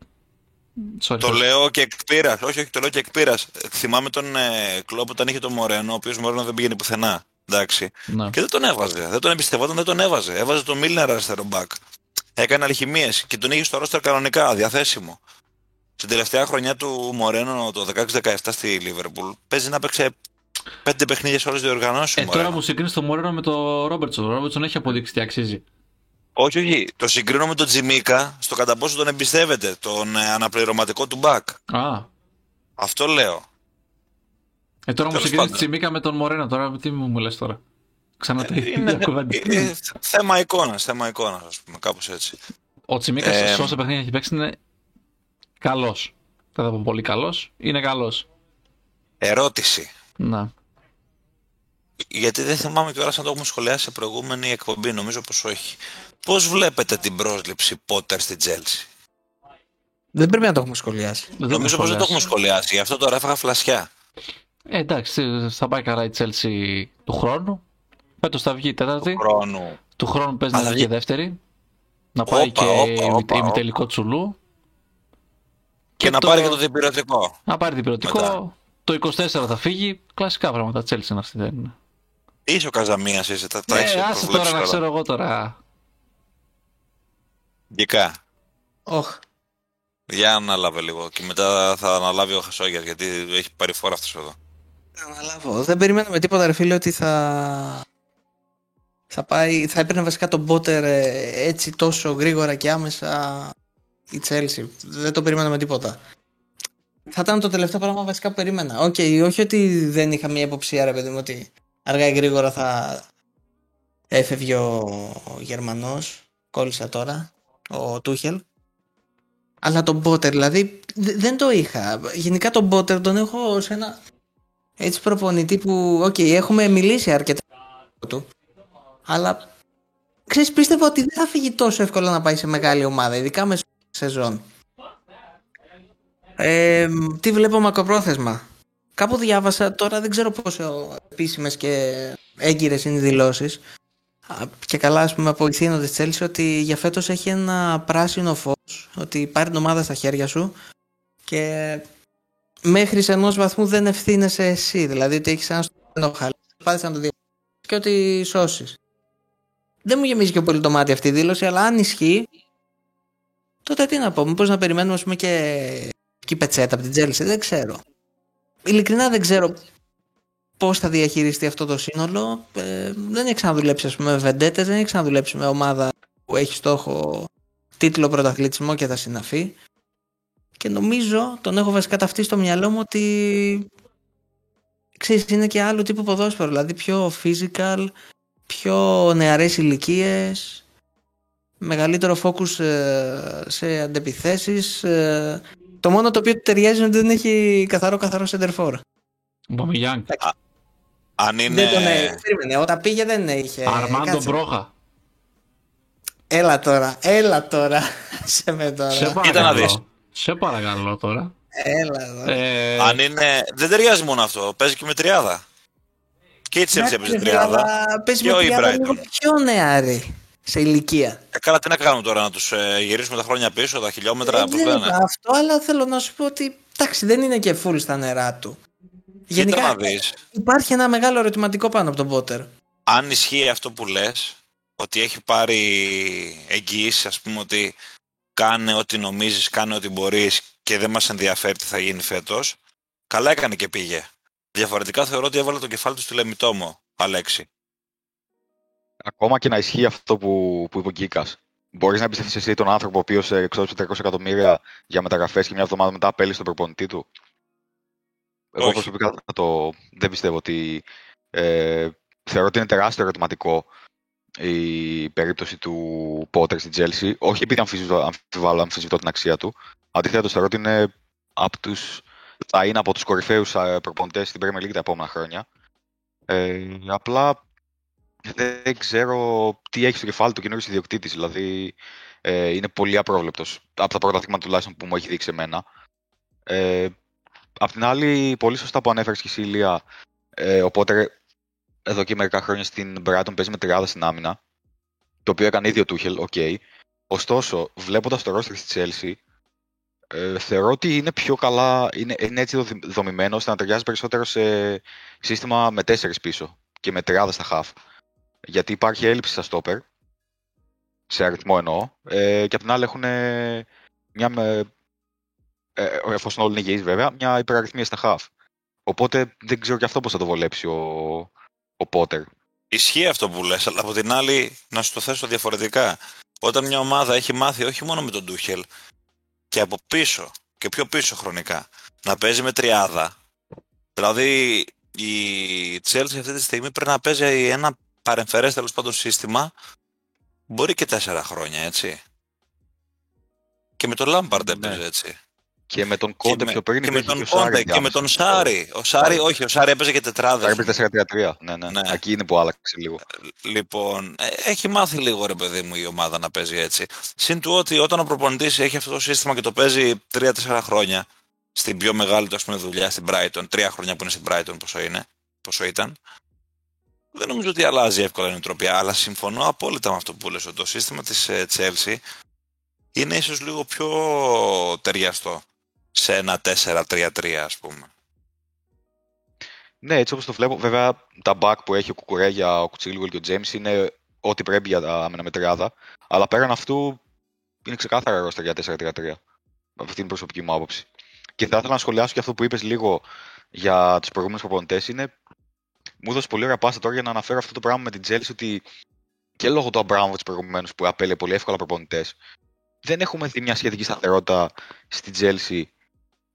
Sorry, Το sorry. λέω και εκ πείρας. Όχι, όχι, το λέω και εκ πείρας. Θυμάμαι τον ε, Κλόπ όταν είχε τον Μορένο, ο οποίος Μορένο δεν πήγαινε πουθενά. Εντάξει. Ναι. Και δεν τον έβαζε. Δεν τον εμπιστευόταν, δεν τον έβαζε. Έβαζε τον Μίλνερ αριστερό μπακ. Έκανε αλχημίες και τον είχε στο ρόστερ κανονικά, διαθέσιμο. Στην τελευταία χρονιά του Μορένο, το 16-17 στη Λίβερπουλ, παίζει να παίξει πέντε παιχνίδια σε όλες τις διοργανώσεις. Ε, τώρα μου συγκρίνει το Μωρένο με τον Ρόμπερτσον. Ο Ρόμπερτσον έχει αποδείξει τι αξίζει. Όχι, όχι. Το συγκρίνω με τον Τζιμίκα στο κατά πόσο τον εμπιστεύεται, τον ε, αναπληρωματικό του μπακ. Α. Αυτό λέω. Ε, τώρα μου Τέλος συγκρίνει τη πάντων. Τσιμίκα με τον Μωρένο. Τώρα τι μου, μου λες τώρα. Ξανά τα ίδια Είναι κουβέντα. ε, ε, θέμα εικόνας, θέμα εικόνας, ας πούμε, κάπως έτσι. Ο Τσιμίκα Ε, σε όσα παιχνίδια έχει παίξει είναι καλός. Δεν θα πω πολύ καλός. Είναι καλός. Ερώτηση. Να. Γιατί δεν θυμάμαι κιόλας αν το έχουμε σχολιάσει σε προηγούμενη εκπομπή, νομίζω πως όχι. Πώς βλέπετε την πρόσληψη Πότερ στην Τζέλση; Δεν πρέπει να το έχουμε σχολιάσει. Δεν Νομίζω πως δεν το έχουμε σχολιάσει. σχολιάσει, γι' αυτό τώρα έφαγα φλασιά. Ε, εντάξει, θα πάει καλά η Τσέλσι του χρόνου. Φέτος θα βγει η τέταρτη. Χρόνου. Του χρόνου παίζει Α, να θα βγει και βγει. δεύτερη. Να πάει Όπα, και όπα, ημι- όπα, ημιτελικό τσουλού. Και, να πάρει και το διπυρωτικό. Να πάρει διπυρωτικό. Μετά. Το 24 θα φύγει. Κλασικά πράγματα. Τσέλσι είναι αυτή. Δεν είναι. Είσαι ο Καζαμίας, είσαι, τα, τα Ε, έχεις άσε προβλέψει τώρα να όλα. ξέρω εγώ τώρα. Γκικά. Όχ. Για ανάλαβε λίγο και μετά θα αναλάβει ο Χασόγιας γιατί έχει πάρει φόρα αυτός εδώ. Θα αναλάβω. Δεν περιμέναμε τίποτα, ρε φίλε, ότι θα. Θα, πάει, θα έπαιρνε βασικά τον Πότερ ε, έτσι τόσο γρήγορα και άμεσα η Chelsea. Δεν το περιμέναμε τίποτα. Θα ήταν το τελευταίο πράγμα βασικά που περίμενα. Οκ, όχι ότι δεν είχα μια υποψία, ρε παιδί μου, ότι αργά ή γρήγορα θα έφευγε ο, ο Γερμανός. Κόλλησα τώρα, ο Τούχελ. Αλλά τον Πότερ, δηλαδή, δε- δεν το είχα. Γενικά τον Πότερ τον έχω σε ένα έτσι προπονητή που, οκ, έχουμε μιλήσει αρκετά του, αλλά ξέρεις, πίστευα ότι δεν θα φύγει τόσο εύκολα να πάει σε μεγάλη ομάδα, ειδικά με σεζόν. Ε, τι βλέπω μακροπρόθεσμα. Κάπου διάβασα, τώρα δεν ξέρω πόσο επίσημες και έγκυρες είναι οι δηλώσεις, Α, και καλά ας πούμε από ιθύνοντες της Chelsea ότι για φέτος έχει ένα πράσινο φως, ότι πάρε την ομάδα στα χέρια σου και μέχρι σε ενός βαθμού δεν ευθύνεσαι εσύ. Δηλαδή ότι έχεις ένα στο χαλί, προσπάθησες να το διαβάσει και ότι σώσεις. Δεν μου γεμίζει και πολύ το μάτι αυτή η δήλωση, αλλά αν ισχύει, τότε τι να πω. Μήπως να περιμένουμε, ας πούμε, και, και πετσέτα από την Τζέλση. Δεν ξέρω. Ειλικρινά δεν ξέρω πώς θα διαχειριστεί αυτό το σύνολο. Ε, δεν έχει ξαναδουλέψει, ας πούμε, με βεντέτες, δεν έχει ξαναδουλέψει με ομάδα που έχει στόχο τίτλο πρωταθλητισμό και θα συναφεί. Και νομίζω, τον έχω βασικά ταυτίσει στο μυαλό μου ότι ξέρεις, είναι και άλλο τύπο ποδόσφαιρο, δηλαδή πιο physical, πιο νεαρές ηλικίες, μεγαλύτερο focus ε, σε αντεπιθέσεις. ε, το μόνο το οποίο του ταιριάζει είναι ότι δεν έχει καθαρό καθαρό center for. Μπαμιγιάνγκ. Αν είναι... Δεν τον ε, περίμενε, όταν πήγε δεν είχε. Αρμάντο κάτσε. Μπρόχα. Έλα τώρα, έλα τώρα. σε με τώρα. Σε να παρακαλώ. δεις. Σε παρακαλώ τώρα. Έλα τώρα. Ε, Αν είναι... Δεν ταιριάζει μόνο αυτό, παίζει και με τριάδα. Και η Chelsea Εντάξει, έπαιζε ρε, τριάδα. αλλά παίζει και με ο τριάδα Brighton. λίγο πιο νεαρή σε ηλικία. Ε, καλά, τι να κάνουμε τώρα, να τους ε, γυρίσουμε τα χρόνια πίσω, τα χιλιόμετρα, Δεν πώς ξέρω λένε. αυτό, αλλά θέλω να σου πω ότι εντάξει, δεν είναι και full στα νερά του. Κοίτα Γενικά να δεις. υπάρχει ένα μεγάλο ερωτηματικό πάνω από τον Πότερ. αν ισχύει αυτό που λες, ότι έχει πάρει εγγυήσεις, ας πούμε ότι κάνε ό,τι νομίζεις, κάνε ό,τι μπορείς και δεν μας ενδιαφέρει τι θα γίνει φέτος, καλά έκανε και πήγε. Διαφορετικά θεωρώ ότι έβαλε το κεφάλι του στη λεμιτόμο, Αλέξη. Ακόμα και να ισχύει αυτό που, που είπε ο Γκίκας. Μπορείς να εμπιστευτείς εσύ τον άνθρωπο ο οποίος εξόδεψε 300 εκατομμύρια για μεταγραφές και μια εβδομάδα μετά απέλησε τον προπονητή του; Εγώ Όχι. προσωπικά θα το, δεν πιστεύω ότι. Ε, θεωρώ ότι είναι τεράστιο ερωτηματικό η περίπτωση του Πότερ στην Chelsea. Όχι επειδή αμφισβητώ, αμφιβάλλω, αμφισβητώ την αξία του. Αντιθέτω, θεωρώ ότι είναι από τους, θα είναι από τους κορυφαίους προπονητές στην Premier League τα επόμενα χρόνια. Ε, απλά δεν ξέρω τι έχει στο κεφάλι του καινούριο ιδιοκτήτης. Δηλαδή ε, είναι πολύ απρόβλεπτος. Από τα πρώτα δείγματα τουλάχιστον που μου έχει δείξει εμένα. Ε, απ' την άλλη, πολύ σωστά που ανέφερες και εσύ, Ηλία, ε, ο Πότερ εδώ και μερικά χρόνια στην Brighton παίζει με τριάδα στην άμυνα. Το οποίο έκανε ήδη ο Τούχελ, οκ. Ωστόσο, βλέποντας το roster της Chelsea, ε, θεωρώ ότι είναι πιο καλά, είναι, είναι έτσι δο- δομημένο ώστε να ταιριάζει περισσότερο σε σύστημα με τέσσερις πίσω και με τριάδα στα half. Γιατί υπάρχει έλλειψη στα stopper, σε αριθμό εννοώ, ε, και απ' την άλλη έχουν μια, με, ε, εφόσον όλοι είναι υγιείς βέβαια, μια υπεραριθμία στα half. Οπότε δεν ξέρω και αυτό πώς θα το βολέψει ο, ο Potter. Ισχύει αυτό που λες, αλλά από την άλλη να σου το θέσω διαφορετικά. Όταν μια ομάδα έχει μάθει όχι μόνο με τον Ντούχελ και από πίσω και πιο πίσω χρονικά να παίζει με τριάδα. Δηλαδή η Chelsea αυτή τη στιγμή πρέπει να παίζει ένα παρεμφερές τέλος πάντων σύστημα μπορεί και τέσσερα χρόνια έτσι. Και με τον Λάμπαρντ Ναι. έπαιζε έτσι. Και με τον Και Κόντε με, πιο πριν και με υπήρχε τον και ο Σάρι Κόντε και με ενδιάμεσα. τον Σάρι. Ο Σάρι, όχι, ο Σάρι έπαιζε και τετράδες. Σάρι έπαιζε 4-3-3. Ναι, ναι, Ναι. Εκεί είναι που άλλαξε λίγο. Λοιπόν, ε, έχει μάθει λίγο ρε παιδί μου η ομάδα να παίζει έτσι. Συν του ότι όταν ο προπονητής έχει αυτό το σύστημα και το παίζει 3-4 χρόνια στην πιο μεγάλη του ας πούμε, δουλειά στην Brighton, τρία χρόνια που είναι στην Brighton, πόσο είναι, πόσο ήταν. Δεν νομίζω ότι αλλάζει εύκολα η νοοτροπία, αλλά συμφωνώ απόλυτα με αυτό που λες, ότι το σύστημα της ε, Chelsea είναι ίσως λίγο πιο ταιριαστό σε ένα 4-3-3 ας πούμε. Ναι, έτσι όπως το βλέπω. Βέβαια, τα back που έχει ο Κουκουρέγια, ο Κουτσίλιγουλ και ο Τζέιμς είναι ό,τι πρέπει για τα άμενα με τριάδα. Αλλά πέραν αυτού είναι ξεκάθαρα ρόστερ για 4-3-3. Αυτή είναι η προσωπική μου άποψη. Και θα ήθελα να σχολιάσω και αυτό που είπες λίγο για τους προηγούμενους προπονητές. Είναι... Μου έδωσε πολύ ωραία πάσα τώρα για να αναφέρω αυτό το πράγμα με την Chelsea ότι και λόγω του Αμπράμοβιτ προηγουμένω που απέλε πολύ εύκολα προπονητές, δεν έχουμε δει μια σχετική σταθερότητα στην Chelsea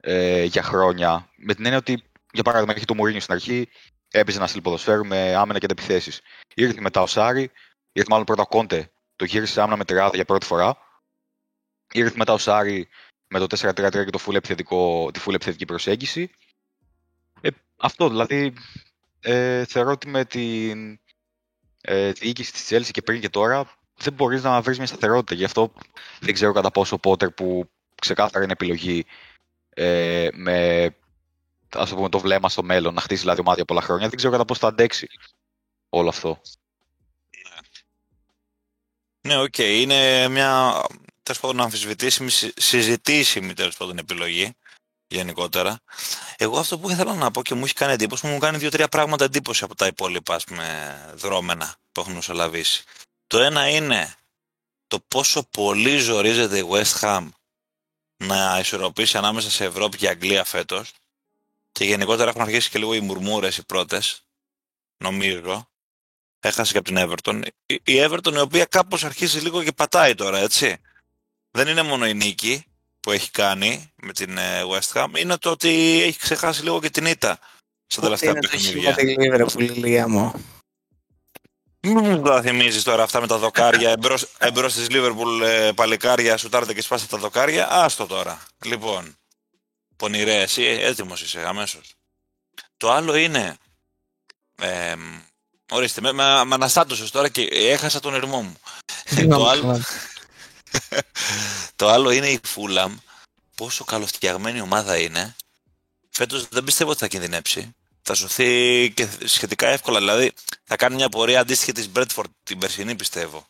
ε, για χρόνια. Με την έννοια ότι, για παράδειγμα, είχε το Μουρίνιο στην αρχή, έπαιζε ένα στυλ ποδοσφαίρου με άμενα και αντεπιθέσεις. Ήρθε μετά ο Σάρι, ήρθε μάλλον πρώτα ο Κόντε, το γύρισε σε άμενα με τριάδα για πρώτη φορά. Ήρθε μετά ο Σάρι με το 4-3-3 και το full επιθετικό, τη full επιθετική προσέγγιση. Ε, αυτό δηλαδή ε, θεωρώ ότι με την ε, διοίκηση της Chelsea και πριν και τώρα δεν μπορείς να βρεις μια σταθερότητα. Γι' αυτό δεν ξέρω κατά πόσο ο Πότερ που ξεκάθαρα είναι επιλογή ε, με ας το, πούμε, το βλέμμα στο μέλλον, να χτίσει δηλαδή ομάδα για πολλά χρόνια, δεν ξέρω κατά πόσο θα αντέξει όλο αυτό. Ναι, οκ. Είναι μια τέλος πάντων αμφισβητήσιμη, συ- συζητήσιμη τέλος πάντων επιλογή γενικότερα. Εγώ αυτό που ήθελα να πω και μου έχει κάνει εντύπωση, μου κάνει δύο-τρία πράγματα εντύπωση από τα υπόλοιπα ας πούμε, δρώμενα που έχουν μεσολαβήσει. Το ένα είναι το πόσο πολύ ζορίζεται η West Ham να ισορροπήσει ανάμεσα σε Ευρώπη και Αγγλία φέτος και γενικότερα έχουν αρχίσει και λίγο οι μουρμούρες οι πρώτες, νομίζω. Έχασε και από την Everton. Η η Everton η οποία κάπως αρχίζει λίγο και πατάει τώρα, έτσι. Δεν είναι μόνο η νίκη που έχει κάνει με την ε, West Ham, είναι το ότι έχει ξεχάσει λίγο και την ήττα στα τελευταία Είναι το χειμώνα παιχνίδια. τη Liverpool, Ηλία μου. Μην μου τα θυμίζεις τώρα αυτά με τα δοκάρια, εμπρός, εμπρός της Liverpool ε, παλικάρια, σουτάρετε και σπάστε τα δοκάρια. Άστο τώρα. Λοιπόν, πονηρές, εσύ έτοιμος είσαι αμέσως. Το άλλο είναι, ε, ορίστε, με, με, με αναστάτωσες τώρα και έχασα τον ερμό μου. το, άλλο, το άλλο είναι η Fulham, πόσο καλοφτιαγμένη ομάδα είναι. Φέτος δεν πιστεύω ότι θα κινδυνεύσει. Θα σωθεί και σχετικά εύκολα. Δηλαδή θα κάνει μια πορεία αντίστοιχη της Bradford την περσινή πιστεύω.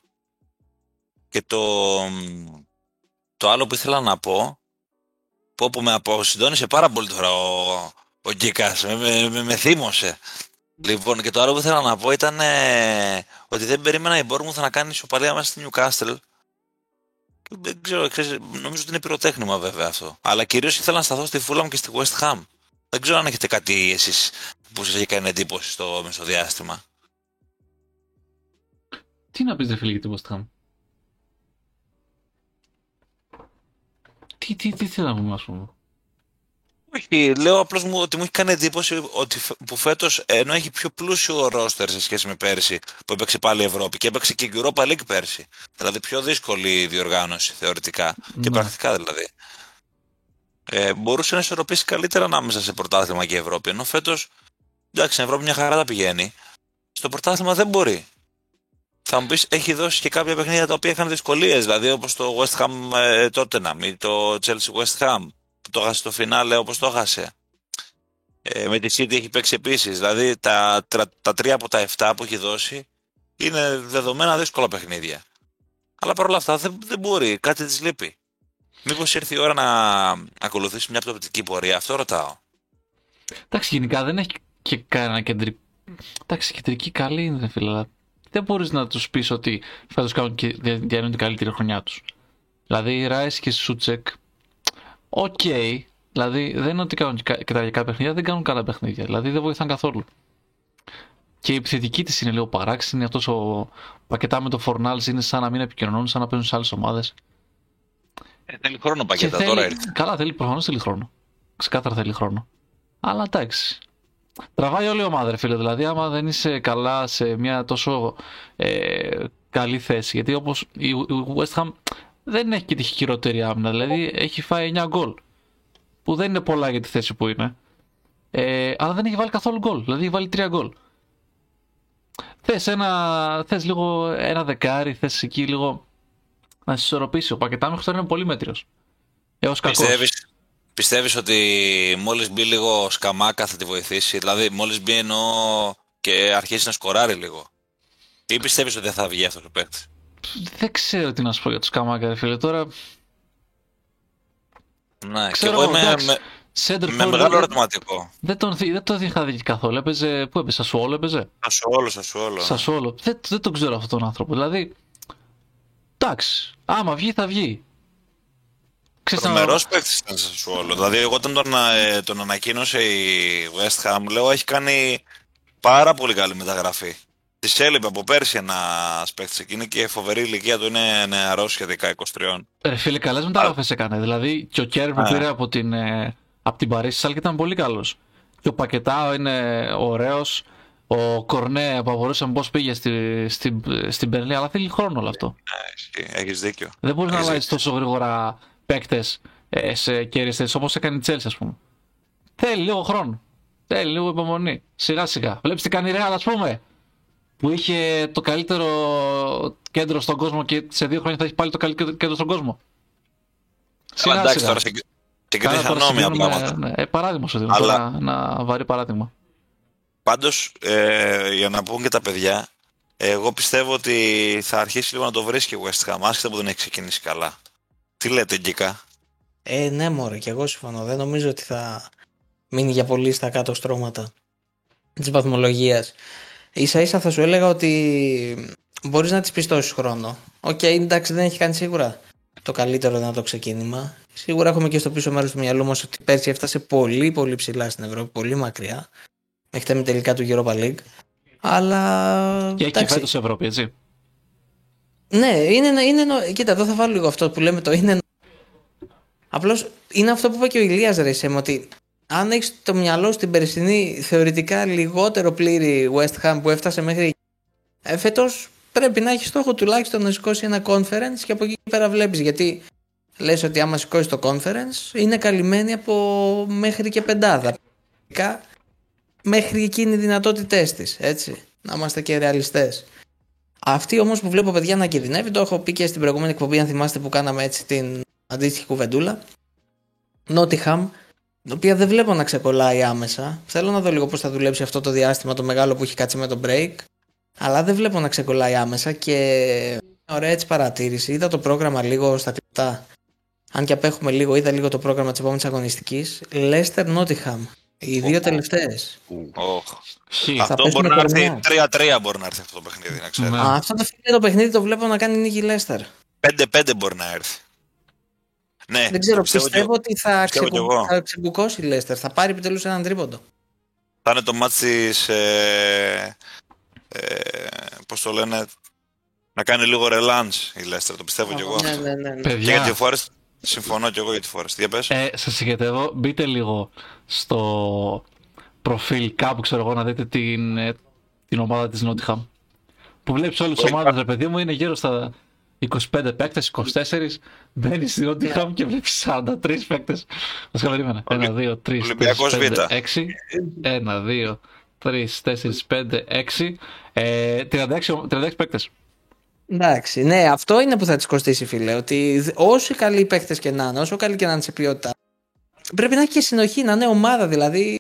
Και το, το άλλο που ήθελα να πω, που, που με αποσυντώνησε πάρα πολύ τώρα ο, ο Γκίκας, με, με, με, με θύμωσε. Λοιπόν, και το άλλο που ήθελα να πω ήταν ε, ότι δεν περίμενα η Bournemouth να κάνει ισοπαλία μέσα στη Newcastle. Δεν ξέρω, ξέρεις, νομίζω ότι είναι πυροτέχνημα βέβαια αυτό. Αλλά κυρίως ήθελα να σταθώ στη Fulham και στη West Ham. Δεν ξέρω αν έχετε κάτι εσείς που σας έχει κάνει εντύπωση στο μεσοδιάστημα. Τι να πεις ρε φίλε για την West Ham. Τι, τι, τι θέλω να πούμε ας πούμε. Όχι, λέω απλώς μου ότι μου έχει κάνει εντύπωση ότι φε- που φέτος ενώ έχει πιο πλούσιο ρόστερ σε σχέση με πέρσι που έπαιξε πάλι η Ευρώπη και έπαιξε και η Europa League πέρσι. Δηλαδή πιο δύσκολη διοργάνωση θεωρητικά και Ναι. πρακτικά δηλαδή. Ε, μπορούσε να ισορροπήσει καλύτερα ανάμεσα σε πρωτάθλημα και Ευρώπη. Ενώ φέτος, εντάξει, στην Ευρώπη μια χαρά τα πηγαίνει. Στο πρωτάθλημα δεν μπορεί. Θα μου πεις, έχει δώσει και κάποια παιχνίδια τα οποία είχαν δυσκολίες. Δηλαδή όπως το West Ham ε, Tottenham ή το Chelsea West Ham που το έχασε στο φινάλε όπως το έχασε. Ε, με τη City έχει παίξει επίσης. Δηλαδή τα, τα, τα τρία από τα 7 που έχει δώσει είναι δεδομένα δύσκολα παιχνίδια. Αλλά παρόλα αυτά δεν, δεν μπορεί, κάτι της λείπει. Μήπως ήρθε η ώρα να ακολουθήσει μια πτωτική πορεία, αυτό ρωτάω. Εντάξει, γενικά δεν έχει και κανένα κεντρικό. Εντάξει, κεντρική καλή είναι, ρε φίλε, αλλά δεν μπορείς να τους πεις ότι φέτος κάνουν και διανύουν την καλύτερη χρονιά τους. Δηλαδή, Ράις και Σούτσεκ, οκ. Δηλαδή, δεν είναι ότι κάνουν και κα- και τα κακά παιχνίδια, δεν κάνουν καλά παιχνίδια. Δηλαδή, δεν βοηθάνε καθόλου. Και η επιθετική της είναι λίγο παράξενη. Αυτός ο Πακετά με το Φορνάλς είναι σαν να μην επικοινωνούν, σαν να παίζουν σε άλλες ομάδες. Ε, θέλει χρόνο Πακετά τώρα ήρθε. Καλά, θέλει προφανώς θέλει χρόνο. Ξεκάθαρα θέλει χρόνο. Αλλά εντάξει. Τραβάει όλη η ομάδα, ρε φίλε. Δηλαδή, άμα δεν είσαι καλά σε μια τόσο ε, καλή θέση. Γιατί όπως η, η West Ham δεν έχει και τη χειρότερη άμυνα. Δηλαδή, έχει φάει 9 γκολ. Που δεν είναι πολλά για τη θέση που είναι. Ε, αλλά δεν έχει βάλει καθόλου γκολ. Δηλαδή, έχει βάλει 3 γκολ. Θες ένα, θες λίγο ένα δεκάρι, θες εκεί λίγο να σε ισορροπήσει. Ο Πακετά μέχρι τώρα είναι πολύ μέτριος. Έως κακός. Πιστεύεις, πιστεύεις ότι μόλις μπει λίγο σκαμάκα θα τη βοηθήσει, δηλαδή μόλις μπει ενώ και αρχίσει να σκοράρει λίγο. Ή πιστεύεις ότι δεν θα βγει αυτός ο παίκτης; Δεν ξέρω τι να σου πω για τους Καμάκα, ρε φίλε. Τώρα, Ναι, και ξέρω εγώ εγώ, είμαι εντάξει, με, center με forward μεγάλο δεν- ερωτηματικό. Δεν τον, δει- δεν τον είχα δει καθόλου. Έπαιζε, πού έπαιζε, Σασουόλο έπαιζε; Σασουόλο, Σασουόλο. Σασουόλο. Δεν, δεν τον ξέρω αυτόν τον άνθρωπο. Δηλαδή, εντάξει, άμα βγει θα βγει. Ξέρεις να- Τρομερός παίκτης ήταν Σασουόλο. Δηλαδή εγώ όταν τον, ε, τον ανακοίνωσε η West Ham, λέω έχει κάνει πάρα πολύ καλή μεταγραφή. Της έλειπε από πέρσι ένας παίκτης εκείνη και η φοβερή ηλικία του είναι νεαρός σχετικά 23. Ρε φίλε, καλές μεταγραφές έκανε. Δηλαδή, και ο Κέρ που Α. πήρε από την, ε, από την Παρίσι Σάλκη ήταν πολύ καλός. Και ο Πακετάο είναι ωραίος. Ο Κορνέ που απορούσαμε πώς πήγε στη, στην, στην Περλή, αλλά θέλει χρόνο όλο αυτό. Έχεις δίκιο. Δεν μπορείς να Έχεις αλλάζει τόσο γρήγορα παίκτες σε κέρυε θέσει όπως έκανε η Chelsea, ας πούμε. Θέλει λίγο χρόνο. Θέλει λίγο υπομονή. Σιγά σιγά. Βλέπεις τι κάνει η Real, ας πούμε. Που είχε το καλύτερο κέντρο στον κόσμο και σε δύο χρόνια θα έχει πάλι το καλύτερο κέντρο στον κόσμο. Αλλά εντάξει τώρα συγκ- Καλά, συγκρίνει τώρα ανώμια συγκρίνουμε, πράγματα. ναι, ε, παράδειγμα σου δίνω. Αλλά- τώρα Ένα βαρύ παράδειγμα. Πάντως, ε, για να πούν και τα παιδιά, εγώ πιστεύω ότι θα αρχίσει λίγο να το βρίσκει η West Ham, άσχετα που δεν έχει ξεκινήσει καλά. Τι λέτε, Γκίκα; Ε, ναι, μωρέ, και εγώ συμφωνώ. Δεν νομίζω ότι θα μείνει για πολύ στα κάτω στρώματα της βαθμολογίας. Ίσα ίσα θα σου έλεγα ότι μπορείς να της πιστώσεις χρόνο. Οκ, εντάξει, δεν έχει κάνει σίγουρα το καλύτερο δυνατό ξεκίνημα. Σίγουρα έχουμε και στο πίσω μέρος του μυαλού μας ότι πέρσι έφτασε πολύ πολύ ψηλά στην Ευρώπη, πολύ μακριά. Μέχρι τα ημιτελικά του Europa League. Αλλά. Και έχει και εντάξει, φέτος Ευρώπη, έτσι. ναι, είναι, είναι, νο- κοίτα, εδώ θα βάλω λίγο αυτό που λέμε το είναι. Απλώς είναι αυτό που είπε και ο Ηλίας ρε Σέμ, ότι αν έχεις το μυαλό στην περσινή θεωρητικά λιγότερο πλήρη West Ham που έφτασε μέχρι. Ε, Φέτος πρέπει να έχεις στόχο τουλάχιστον να σηκώσει ένα conference και από εκεί και πέρα βλέπεις. Γιατί λες ότι άμα σηκώσει το conference είναι καλυμμένη από μέχρι και πεντάδα. Πρακτικά, Μέχρι εκείνη οι δυνατότητές της. Έτσι. Να είμαστε και ρεαλιστές. Αυτή όμως που βλέπω παιδιά να κινδυνεύει, το έχω πει και στην προηγούμενη εκπομπή, αν θυμάστε που κάναμε έτσι την αντίστοιχη κουβεντούλα. Νότιχαμ, την οποία δεν βλέπω να ξεκολλάει άμεσα. Θέλω να δω λίγο πώς θα δουλέψει αυτό το διάστημα το μεγάλο που έχει κάτσει με το break. Αλλά δεν βλέπω να ξεκολλάει άμεσα και. Ωραία έτσι παρατήρηση. Είδα το πρόγραμμα λίγο στα κλεπτά. Αν και απέχουμε λίγο, είδα λίγο το πρόγραμμα της επόμενης αγωνιστικής. Λέστερ Νότιχαμ. Οι δύο τελευταίες. Οχ. Χ. Αυτό πέσουμε μπορεί να έρθει. κορμιά. 3-3 μπορεί να έρθει αυτό το παιχνίδι, να ξέρεις. Ναι. Α, αυτό το φίλε το παιχνίδι το βλέπω να κάνει νίκη Λέστερ. 5-5 μπορεί να έρθει. Ναι, Δεν ξέρω, το πιστεύω, πιστεύω, και- ότι θα, πιστεύω κι ξεκου... εγώ. θα ξεκουκώσει η Λέστερ. Θα πάρει επιτέλους έναν τρίποντο. θα είναι το μάτι της, ε, ε, πώς το λένε, να κάνει λίγο ρελάνς η Λέστερ, το πιστεύω κι εγώ Ναι, αυτό. ναι, ναι. ναι. Και για τη Παιδιά, Forest, συμφωνώ κι εγώ για τη Forest. Για πες. ε, σας συγκετεύω, μπείτε λίγο στο προφίλ κάπου, ξέρω εγώ, να δείτε την, ε, την ομάδα της Νότιχαμ. Που βλέπεις όλες τις Μπορεί ομάδες, ρε παιδί μου, είναι γύρω στα 25 παίκτες, 24. Μπαίνεις στη Νότιχαμ και βλέπεις 43 παίκτες. Ας περίμενε. 1, 2, 3, 4, Ολυμπιακός 5, Β. 6. 1, 2, 3, 4, 5, 6. Ε, 36, 36 παίκτες. Εντάξει, ναι, αυτό είναι που θα της κοστίσει, φίλε. Ότι δ- όσοι καλοί παίχτε και να είναι, όσο καλοί και να είναι σε ποιότητα, πρέπει να έχει και συνοχή, να είναι ομάδα δηλαδή.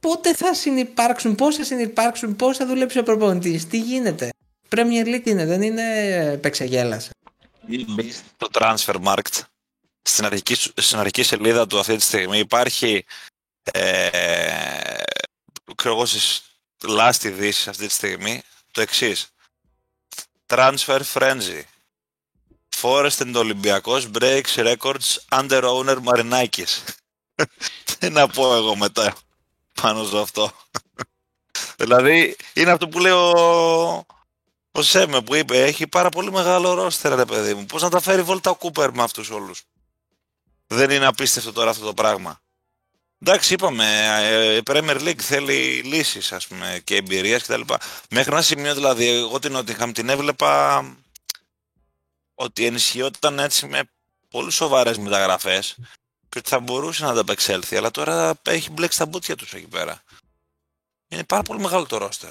πότε θα συνεπάρξουν, πώς θα συνεπάρξουν, πώς θα δουλέψει ο προπονητής, τι γίνεται. Premier League είναι, δεν είναι παίξεγέλας. Το transfer market στην αρχική, στην αρχική σελίδα του αυτή τη στιγμή υπάρχει ε, ξέρω εγώ στις last ειδήσεις αυτή τη στιγμή το εξής. Transfer frenzy. Forest and Olympiacos breaks records under owner Marinakis. Τι να πω εγώ μετά πάνω σε αυτό. δηλαδή είναι αυτό που λέει ο, ο Σέμε που είπε έχει πάρα πολύ μεγάλο ρόστερ ρε παιδί μου. Πώς να τα φέρει βόλτα ο Κούπερ με αυτούς όλους; Δεν είναι απίστευτο τώρα αυτό το πράγμα. Εντάξει, είπαμε, ε, η Premier League θέλει λύσεις ας πούμε, και εμπειρία κτλ. Μέχρι ένα σημείο δηλαδή, εγώ την Nottingham την έβλεπα ότι ενισχυόταν έτσι με πολύ σοβαρές μεταγραφές και ότι θα μπορούσε να ανταπεξέλθει. Αλλά τώρα έχει μπλέξει τα μπούτια τους εκεί πέρα. Είναι πάρα πολύ μεγάλο το ρόστερ.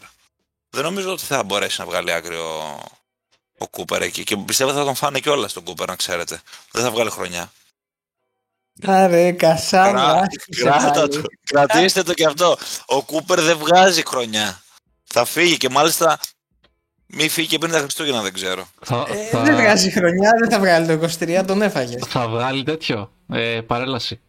Δεν νομίζω ότι θα μπορέσει να βγάλει άκρη ο, ο Κούπερ εκεί. Και πιστεύω ότι θα τον φάνε κιόλας τον Κούπερ, να ξέρετε. Δεν θα βγάλει χρονιά. Άρε, κασάμα. Κράτα το. Κρατήστε το και αυτό. Ο Κούπερ δεν βγάζει χρονιά. Θα φύγει και μάλιστα μη φύγει και πριν τα Χριστούγεννα, δεν ξέρω. Θα, Ε, θα, Δεν βγάζει χρονιά, δεν θα βγάλει το 23, τον έφαγε. θα βγάλει τέτοιο. Ε, παρέλαση.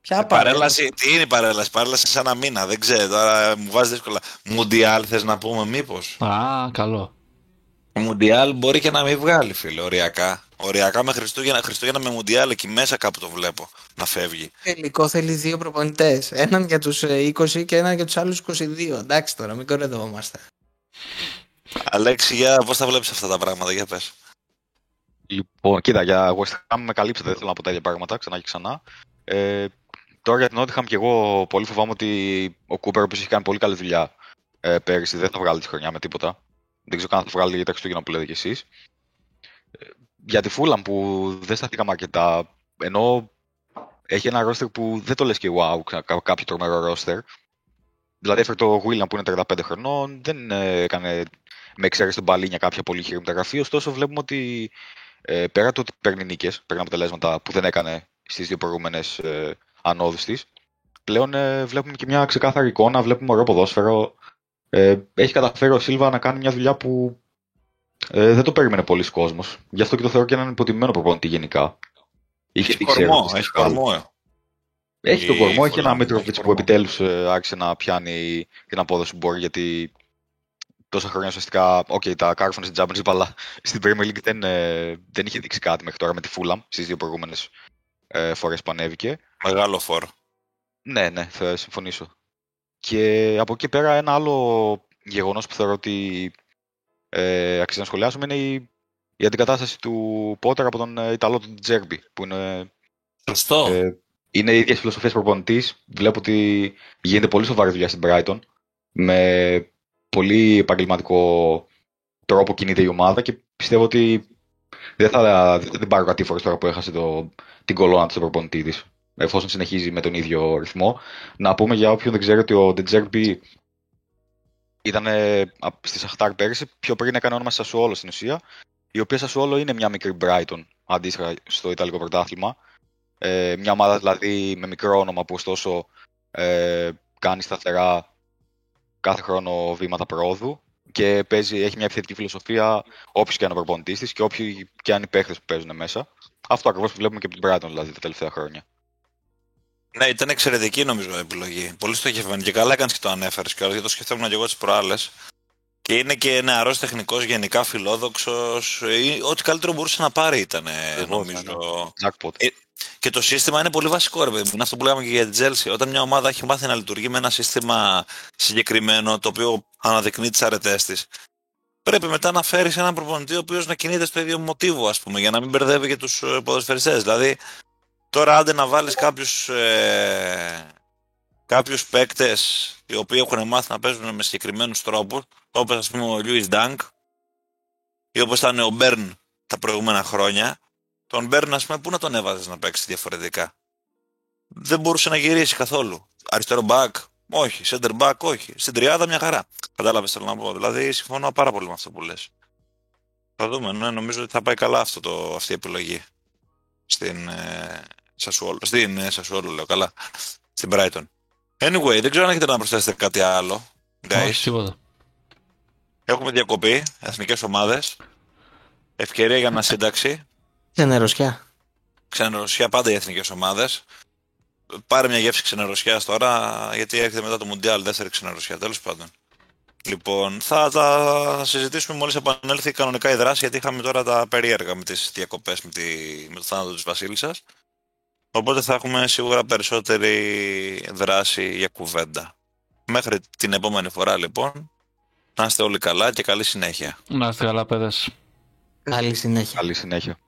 Ποια Παρέλαση, τι είναι η παρέλαση, παρέλαση σαν ένα μήνα, δεν ξέρω, τώρα μου βάζει δύσκολα. Μουντιάλ θες να πούμε μήπως; Α, καλό. Μουντιάλ μπορεί και να μην βγάλει φίλε, οριακά. Οριακά με Χριστούγεννα, Χριστούγεννα με Μουντιάλ εκεί μέσα κάπου το βλέπω να φεύγει. Τελικό θέλει δύο προπονητές. Έναν για τους 20 και έναν για τους άλλους 22. Εντάξει τώρα, μην κορεδευόμαστε. Αλέξη, για πώς τα βλέπεις αυτά τα πράγματα, για πες. Λοιπόν, κοίτα, για West Ham με καλύψατε, δεν θέλω να πω τα ίδια πράγματα ξανά και ξανά. Ε, τώρα για την Nottingham και εγώ πολύ φοβάμαι ότι ο Κούπερ, ο οποίος έχει κάνει πολύ καλή δουλειά ε, πέρυσι, δεν θα βγάλει τη χρονιά με τίποτα. Δεν ξέρω καν αν θα βγάλει τα Χριστούγεννα που λέτε κι εσείς. Ε, για τη Fulham που δεν σταθήκαμε αρκετά, ενώ έχει ένα roster που δεν το λες και wow, κα- κάποιο τρομερό roster. Δηλαδή έφερε το William που είναι 35 χρονών, δεν ε, έκανε με εξαίρεση τον Παλίνια κάποια πολύ χειρή μεταγραφή, ωστόσο βλέπουμε ότι ε, πέρα το ότι παίρνει νίκες, παίρνει αποτελέσματα που δεν έκανε στις δύο προηγούμενες ε, ανόδου της, πλέον ε, βλέπουμε και μια ξεκάθαρη εικόνα, βλέπουμε ωραίο ποδόσφαιρο. Ε, έχει καταφέρει ο Σίλβα να κάνει μια δουλειά που ε, δεν το περίμενε πολλοί κόσμος. Γι' αυτό και το θεωρώ και έναν υποτιμημένο προπονητή γενικά. Είχε Έχει δείξει κορμό, έρωτα έχει στη Σκάλα. κορμό. Έχει τον Η κορμό, έχει Fulham ένα έχει Μίτροβιτς που κορμό. επιτέλους άρχισε να πιάνει την απόδοση που μπορεί γιατί τόσα χρόνια ουσιαστικά, οκ, τα κάρφωνε στην Championship, αλλά στην Premier League δεν, ε, δεν είχε δείξει κάτι μέχρι τώρα με τη Fulham στις δύο προηγούμενες ε, φορές που ανέβηκε. Μεγάλο φόρο. Ναι, ναι, θα συμφωνήσω. Και από εκεί πέρα ένα άλλο γεγονός που θεωρώ ότι ε, αξίζει να σχολιάσουμε είναι η, η αντικατάσταση του Πότερ από τον ε, Ιταλό του Τζέρμπι, που είναι Σωστό. ε, είναι η ίδια φιλοσοφία προπονητής. Βλέπω ότι γίνεται πολύ σοβαρή δουλειά στην Brighton. Με πολύ επαγγελματικό τρόπο κινείται η ομάδα και πιστεύω ότι δεν θα δεν πάρω κάτι φορές τώρα που έχασε το, την κολόνα της του προπονητή της, εφόσον συνεχίζει με τον ίδιο ρυθμό. Να πούμε για όποιον δεν ξέρει ότι ο Ντετζέρμπι ήταν στη Σαχτάρ πέρυσι, πιο πριν έκανε όνομα Σασουόλο στην ουσία, η οποία Σασουόλο είναι μια μικρή Brighton αντίστοιχα στο Ιταλικό πρωτάθλημα. Ε, μια ομάδα δηλαδή με μικρό όνομα που ωστόσο ε, κάνει σταθερά κάθε χρόνο βήματα προόδου και παίζει, έχει μια επιθετική φιλοσοφία όποιος και αν είναι ο προπονητής της και όποιοι και αν οι παίχτες που παίζουν μέσα. Αυτό ακριβώς που βλέπουμε και από την Brighton δηλαδή τα τελευταία χρόνια. Ναι, ήταν εξαιρετική νομίζω η επιλογή. Πολύ στοχευμένη και καλά έκανες και το ανέφερες και γιατί το σκεφτόμουν και εγώ τις προάλλες. Και είναι και νεαρός τεχνικός, γενικά φιλόδοξος. Ό,τι καλύτερο μπορούσε να πάρει ήταν, νομίζω. Jackpot. Ε, και το σύστημα είναι πολύ βασικό, ρε παιδί μου. Είναι αυτό που λέγαμε και για την Τζέλση. Όταν μια ομάδα έχει μάθει να λειτουργεί με ένα σύστημα συγκεκριμένο, το οποίο αναδεικνύει τις αρετές της, πρέπει μετά να φέρεις έναν προπονητή ο οποίος να κινείται στο ίδιο μοτίβο, ας πούμε, για να μην μπερδεύει και τους ποδοσφαιριστές. Δηλαδή, τώρα άντε να βάλεις κάποιους ε, κάποιους παίκτες οι οποίοι έχουν μάθει να παίζουν με συγκεκριμένους τρόπους, όπως ας πούμε ο Λιούι Ντάνκ, ή όπως ήταν ο Μπέρν τα προηγούμενα χρόνια, τον Μπέρν, ας πούμε, πού να τον έβαζες να παίξει διαφορετικά; Δεν μπορούσε να γυρίσει καθόλου. Αριστερό μπακ, όχι. Center back, όχι. Στην τριάδα μια χαρά. Κατάλαβες θέλω να πω. Δηλαδή, συμφωνώ πάρα πολύ με αυτό που λες. Θα δούμε. Ναι, νομίζω ότι θα πάει καλά αυτό το, αυτή η επιλογή. Στην ε, Σασουόλο. Στην ε, Σασουόλο, λέω καλά. Στην Brighton. Anyway, δεν ξέρω αν έχετε να προσθέσετε κάτι άλλο. Guys. Όχι, τίποτα. Έχουμε διακοπή, εθνικές ομάδες. Ευκαιρία για ανασύνταξη. Ξενερωσιά. Ξενερωσιά πάντα οι εθνικές ομάδες. Πάρε μια γεύση ξενερωσιάς τώρα, γιατί έρχεται μετά το Μουντιάλ δεύτερη ξενερωσιά, τέλος πάντων. Λοιπόν, θα τα συζητήσουμε μόλις επανέλθει κανονικά η δράση, γιατί είχαμε τώρα τα περίεργα με τις διακοπές με, τη, με το θάνατο της Βασίλισσας. Οπότε θα έχουμε σίγουρα περισσότερη δράση για κουβέντα. Μέχρι την επόμενη φορά λοιπόν, να είστε όλοι καλά και καλή συνέχεια. Να είστε καλά, παιδες. Καλή συνέχεια. Καλή συνέχεια.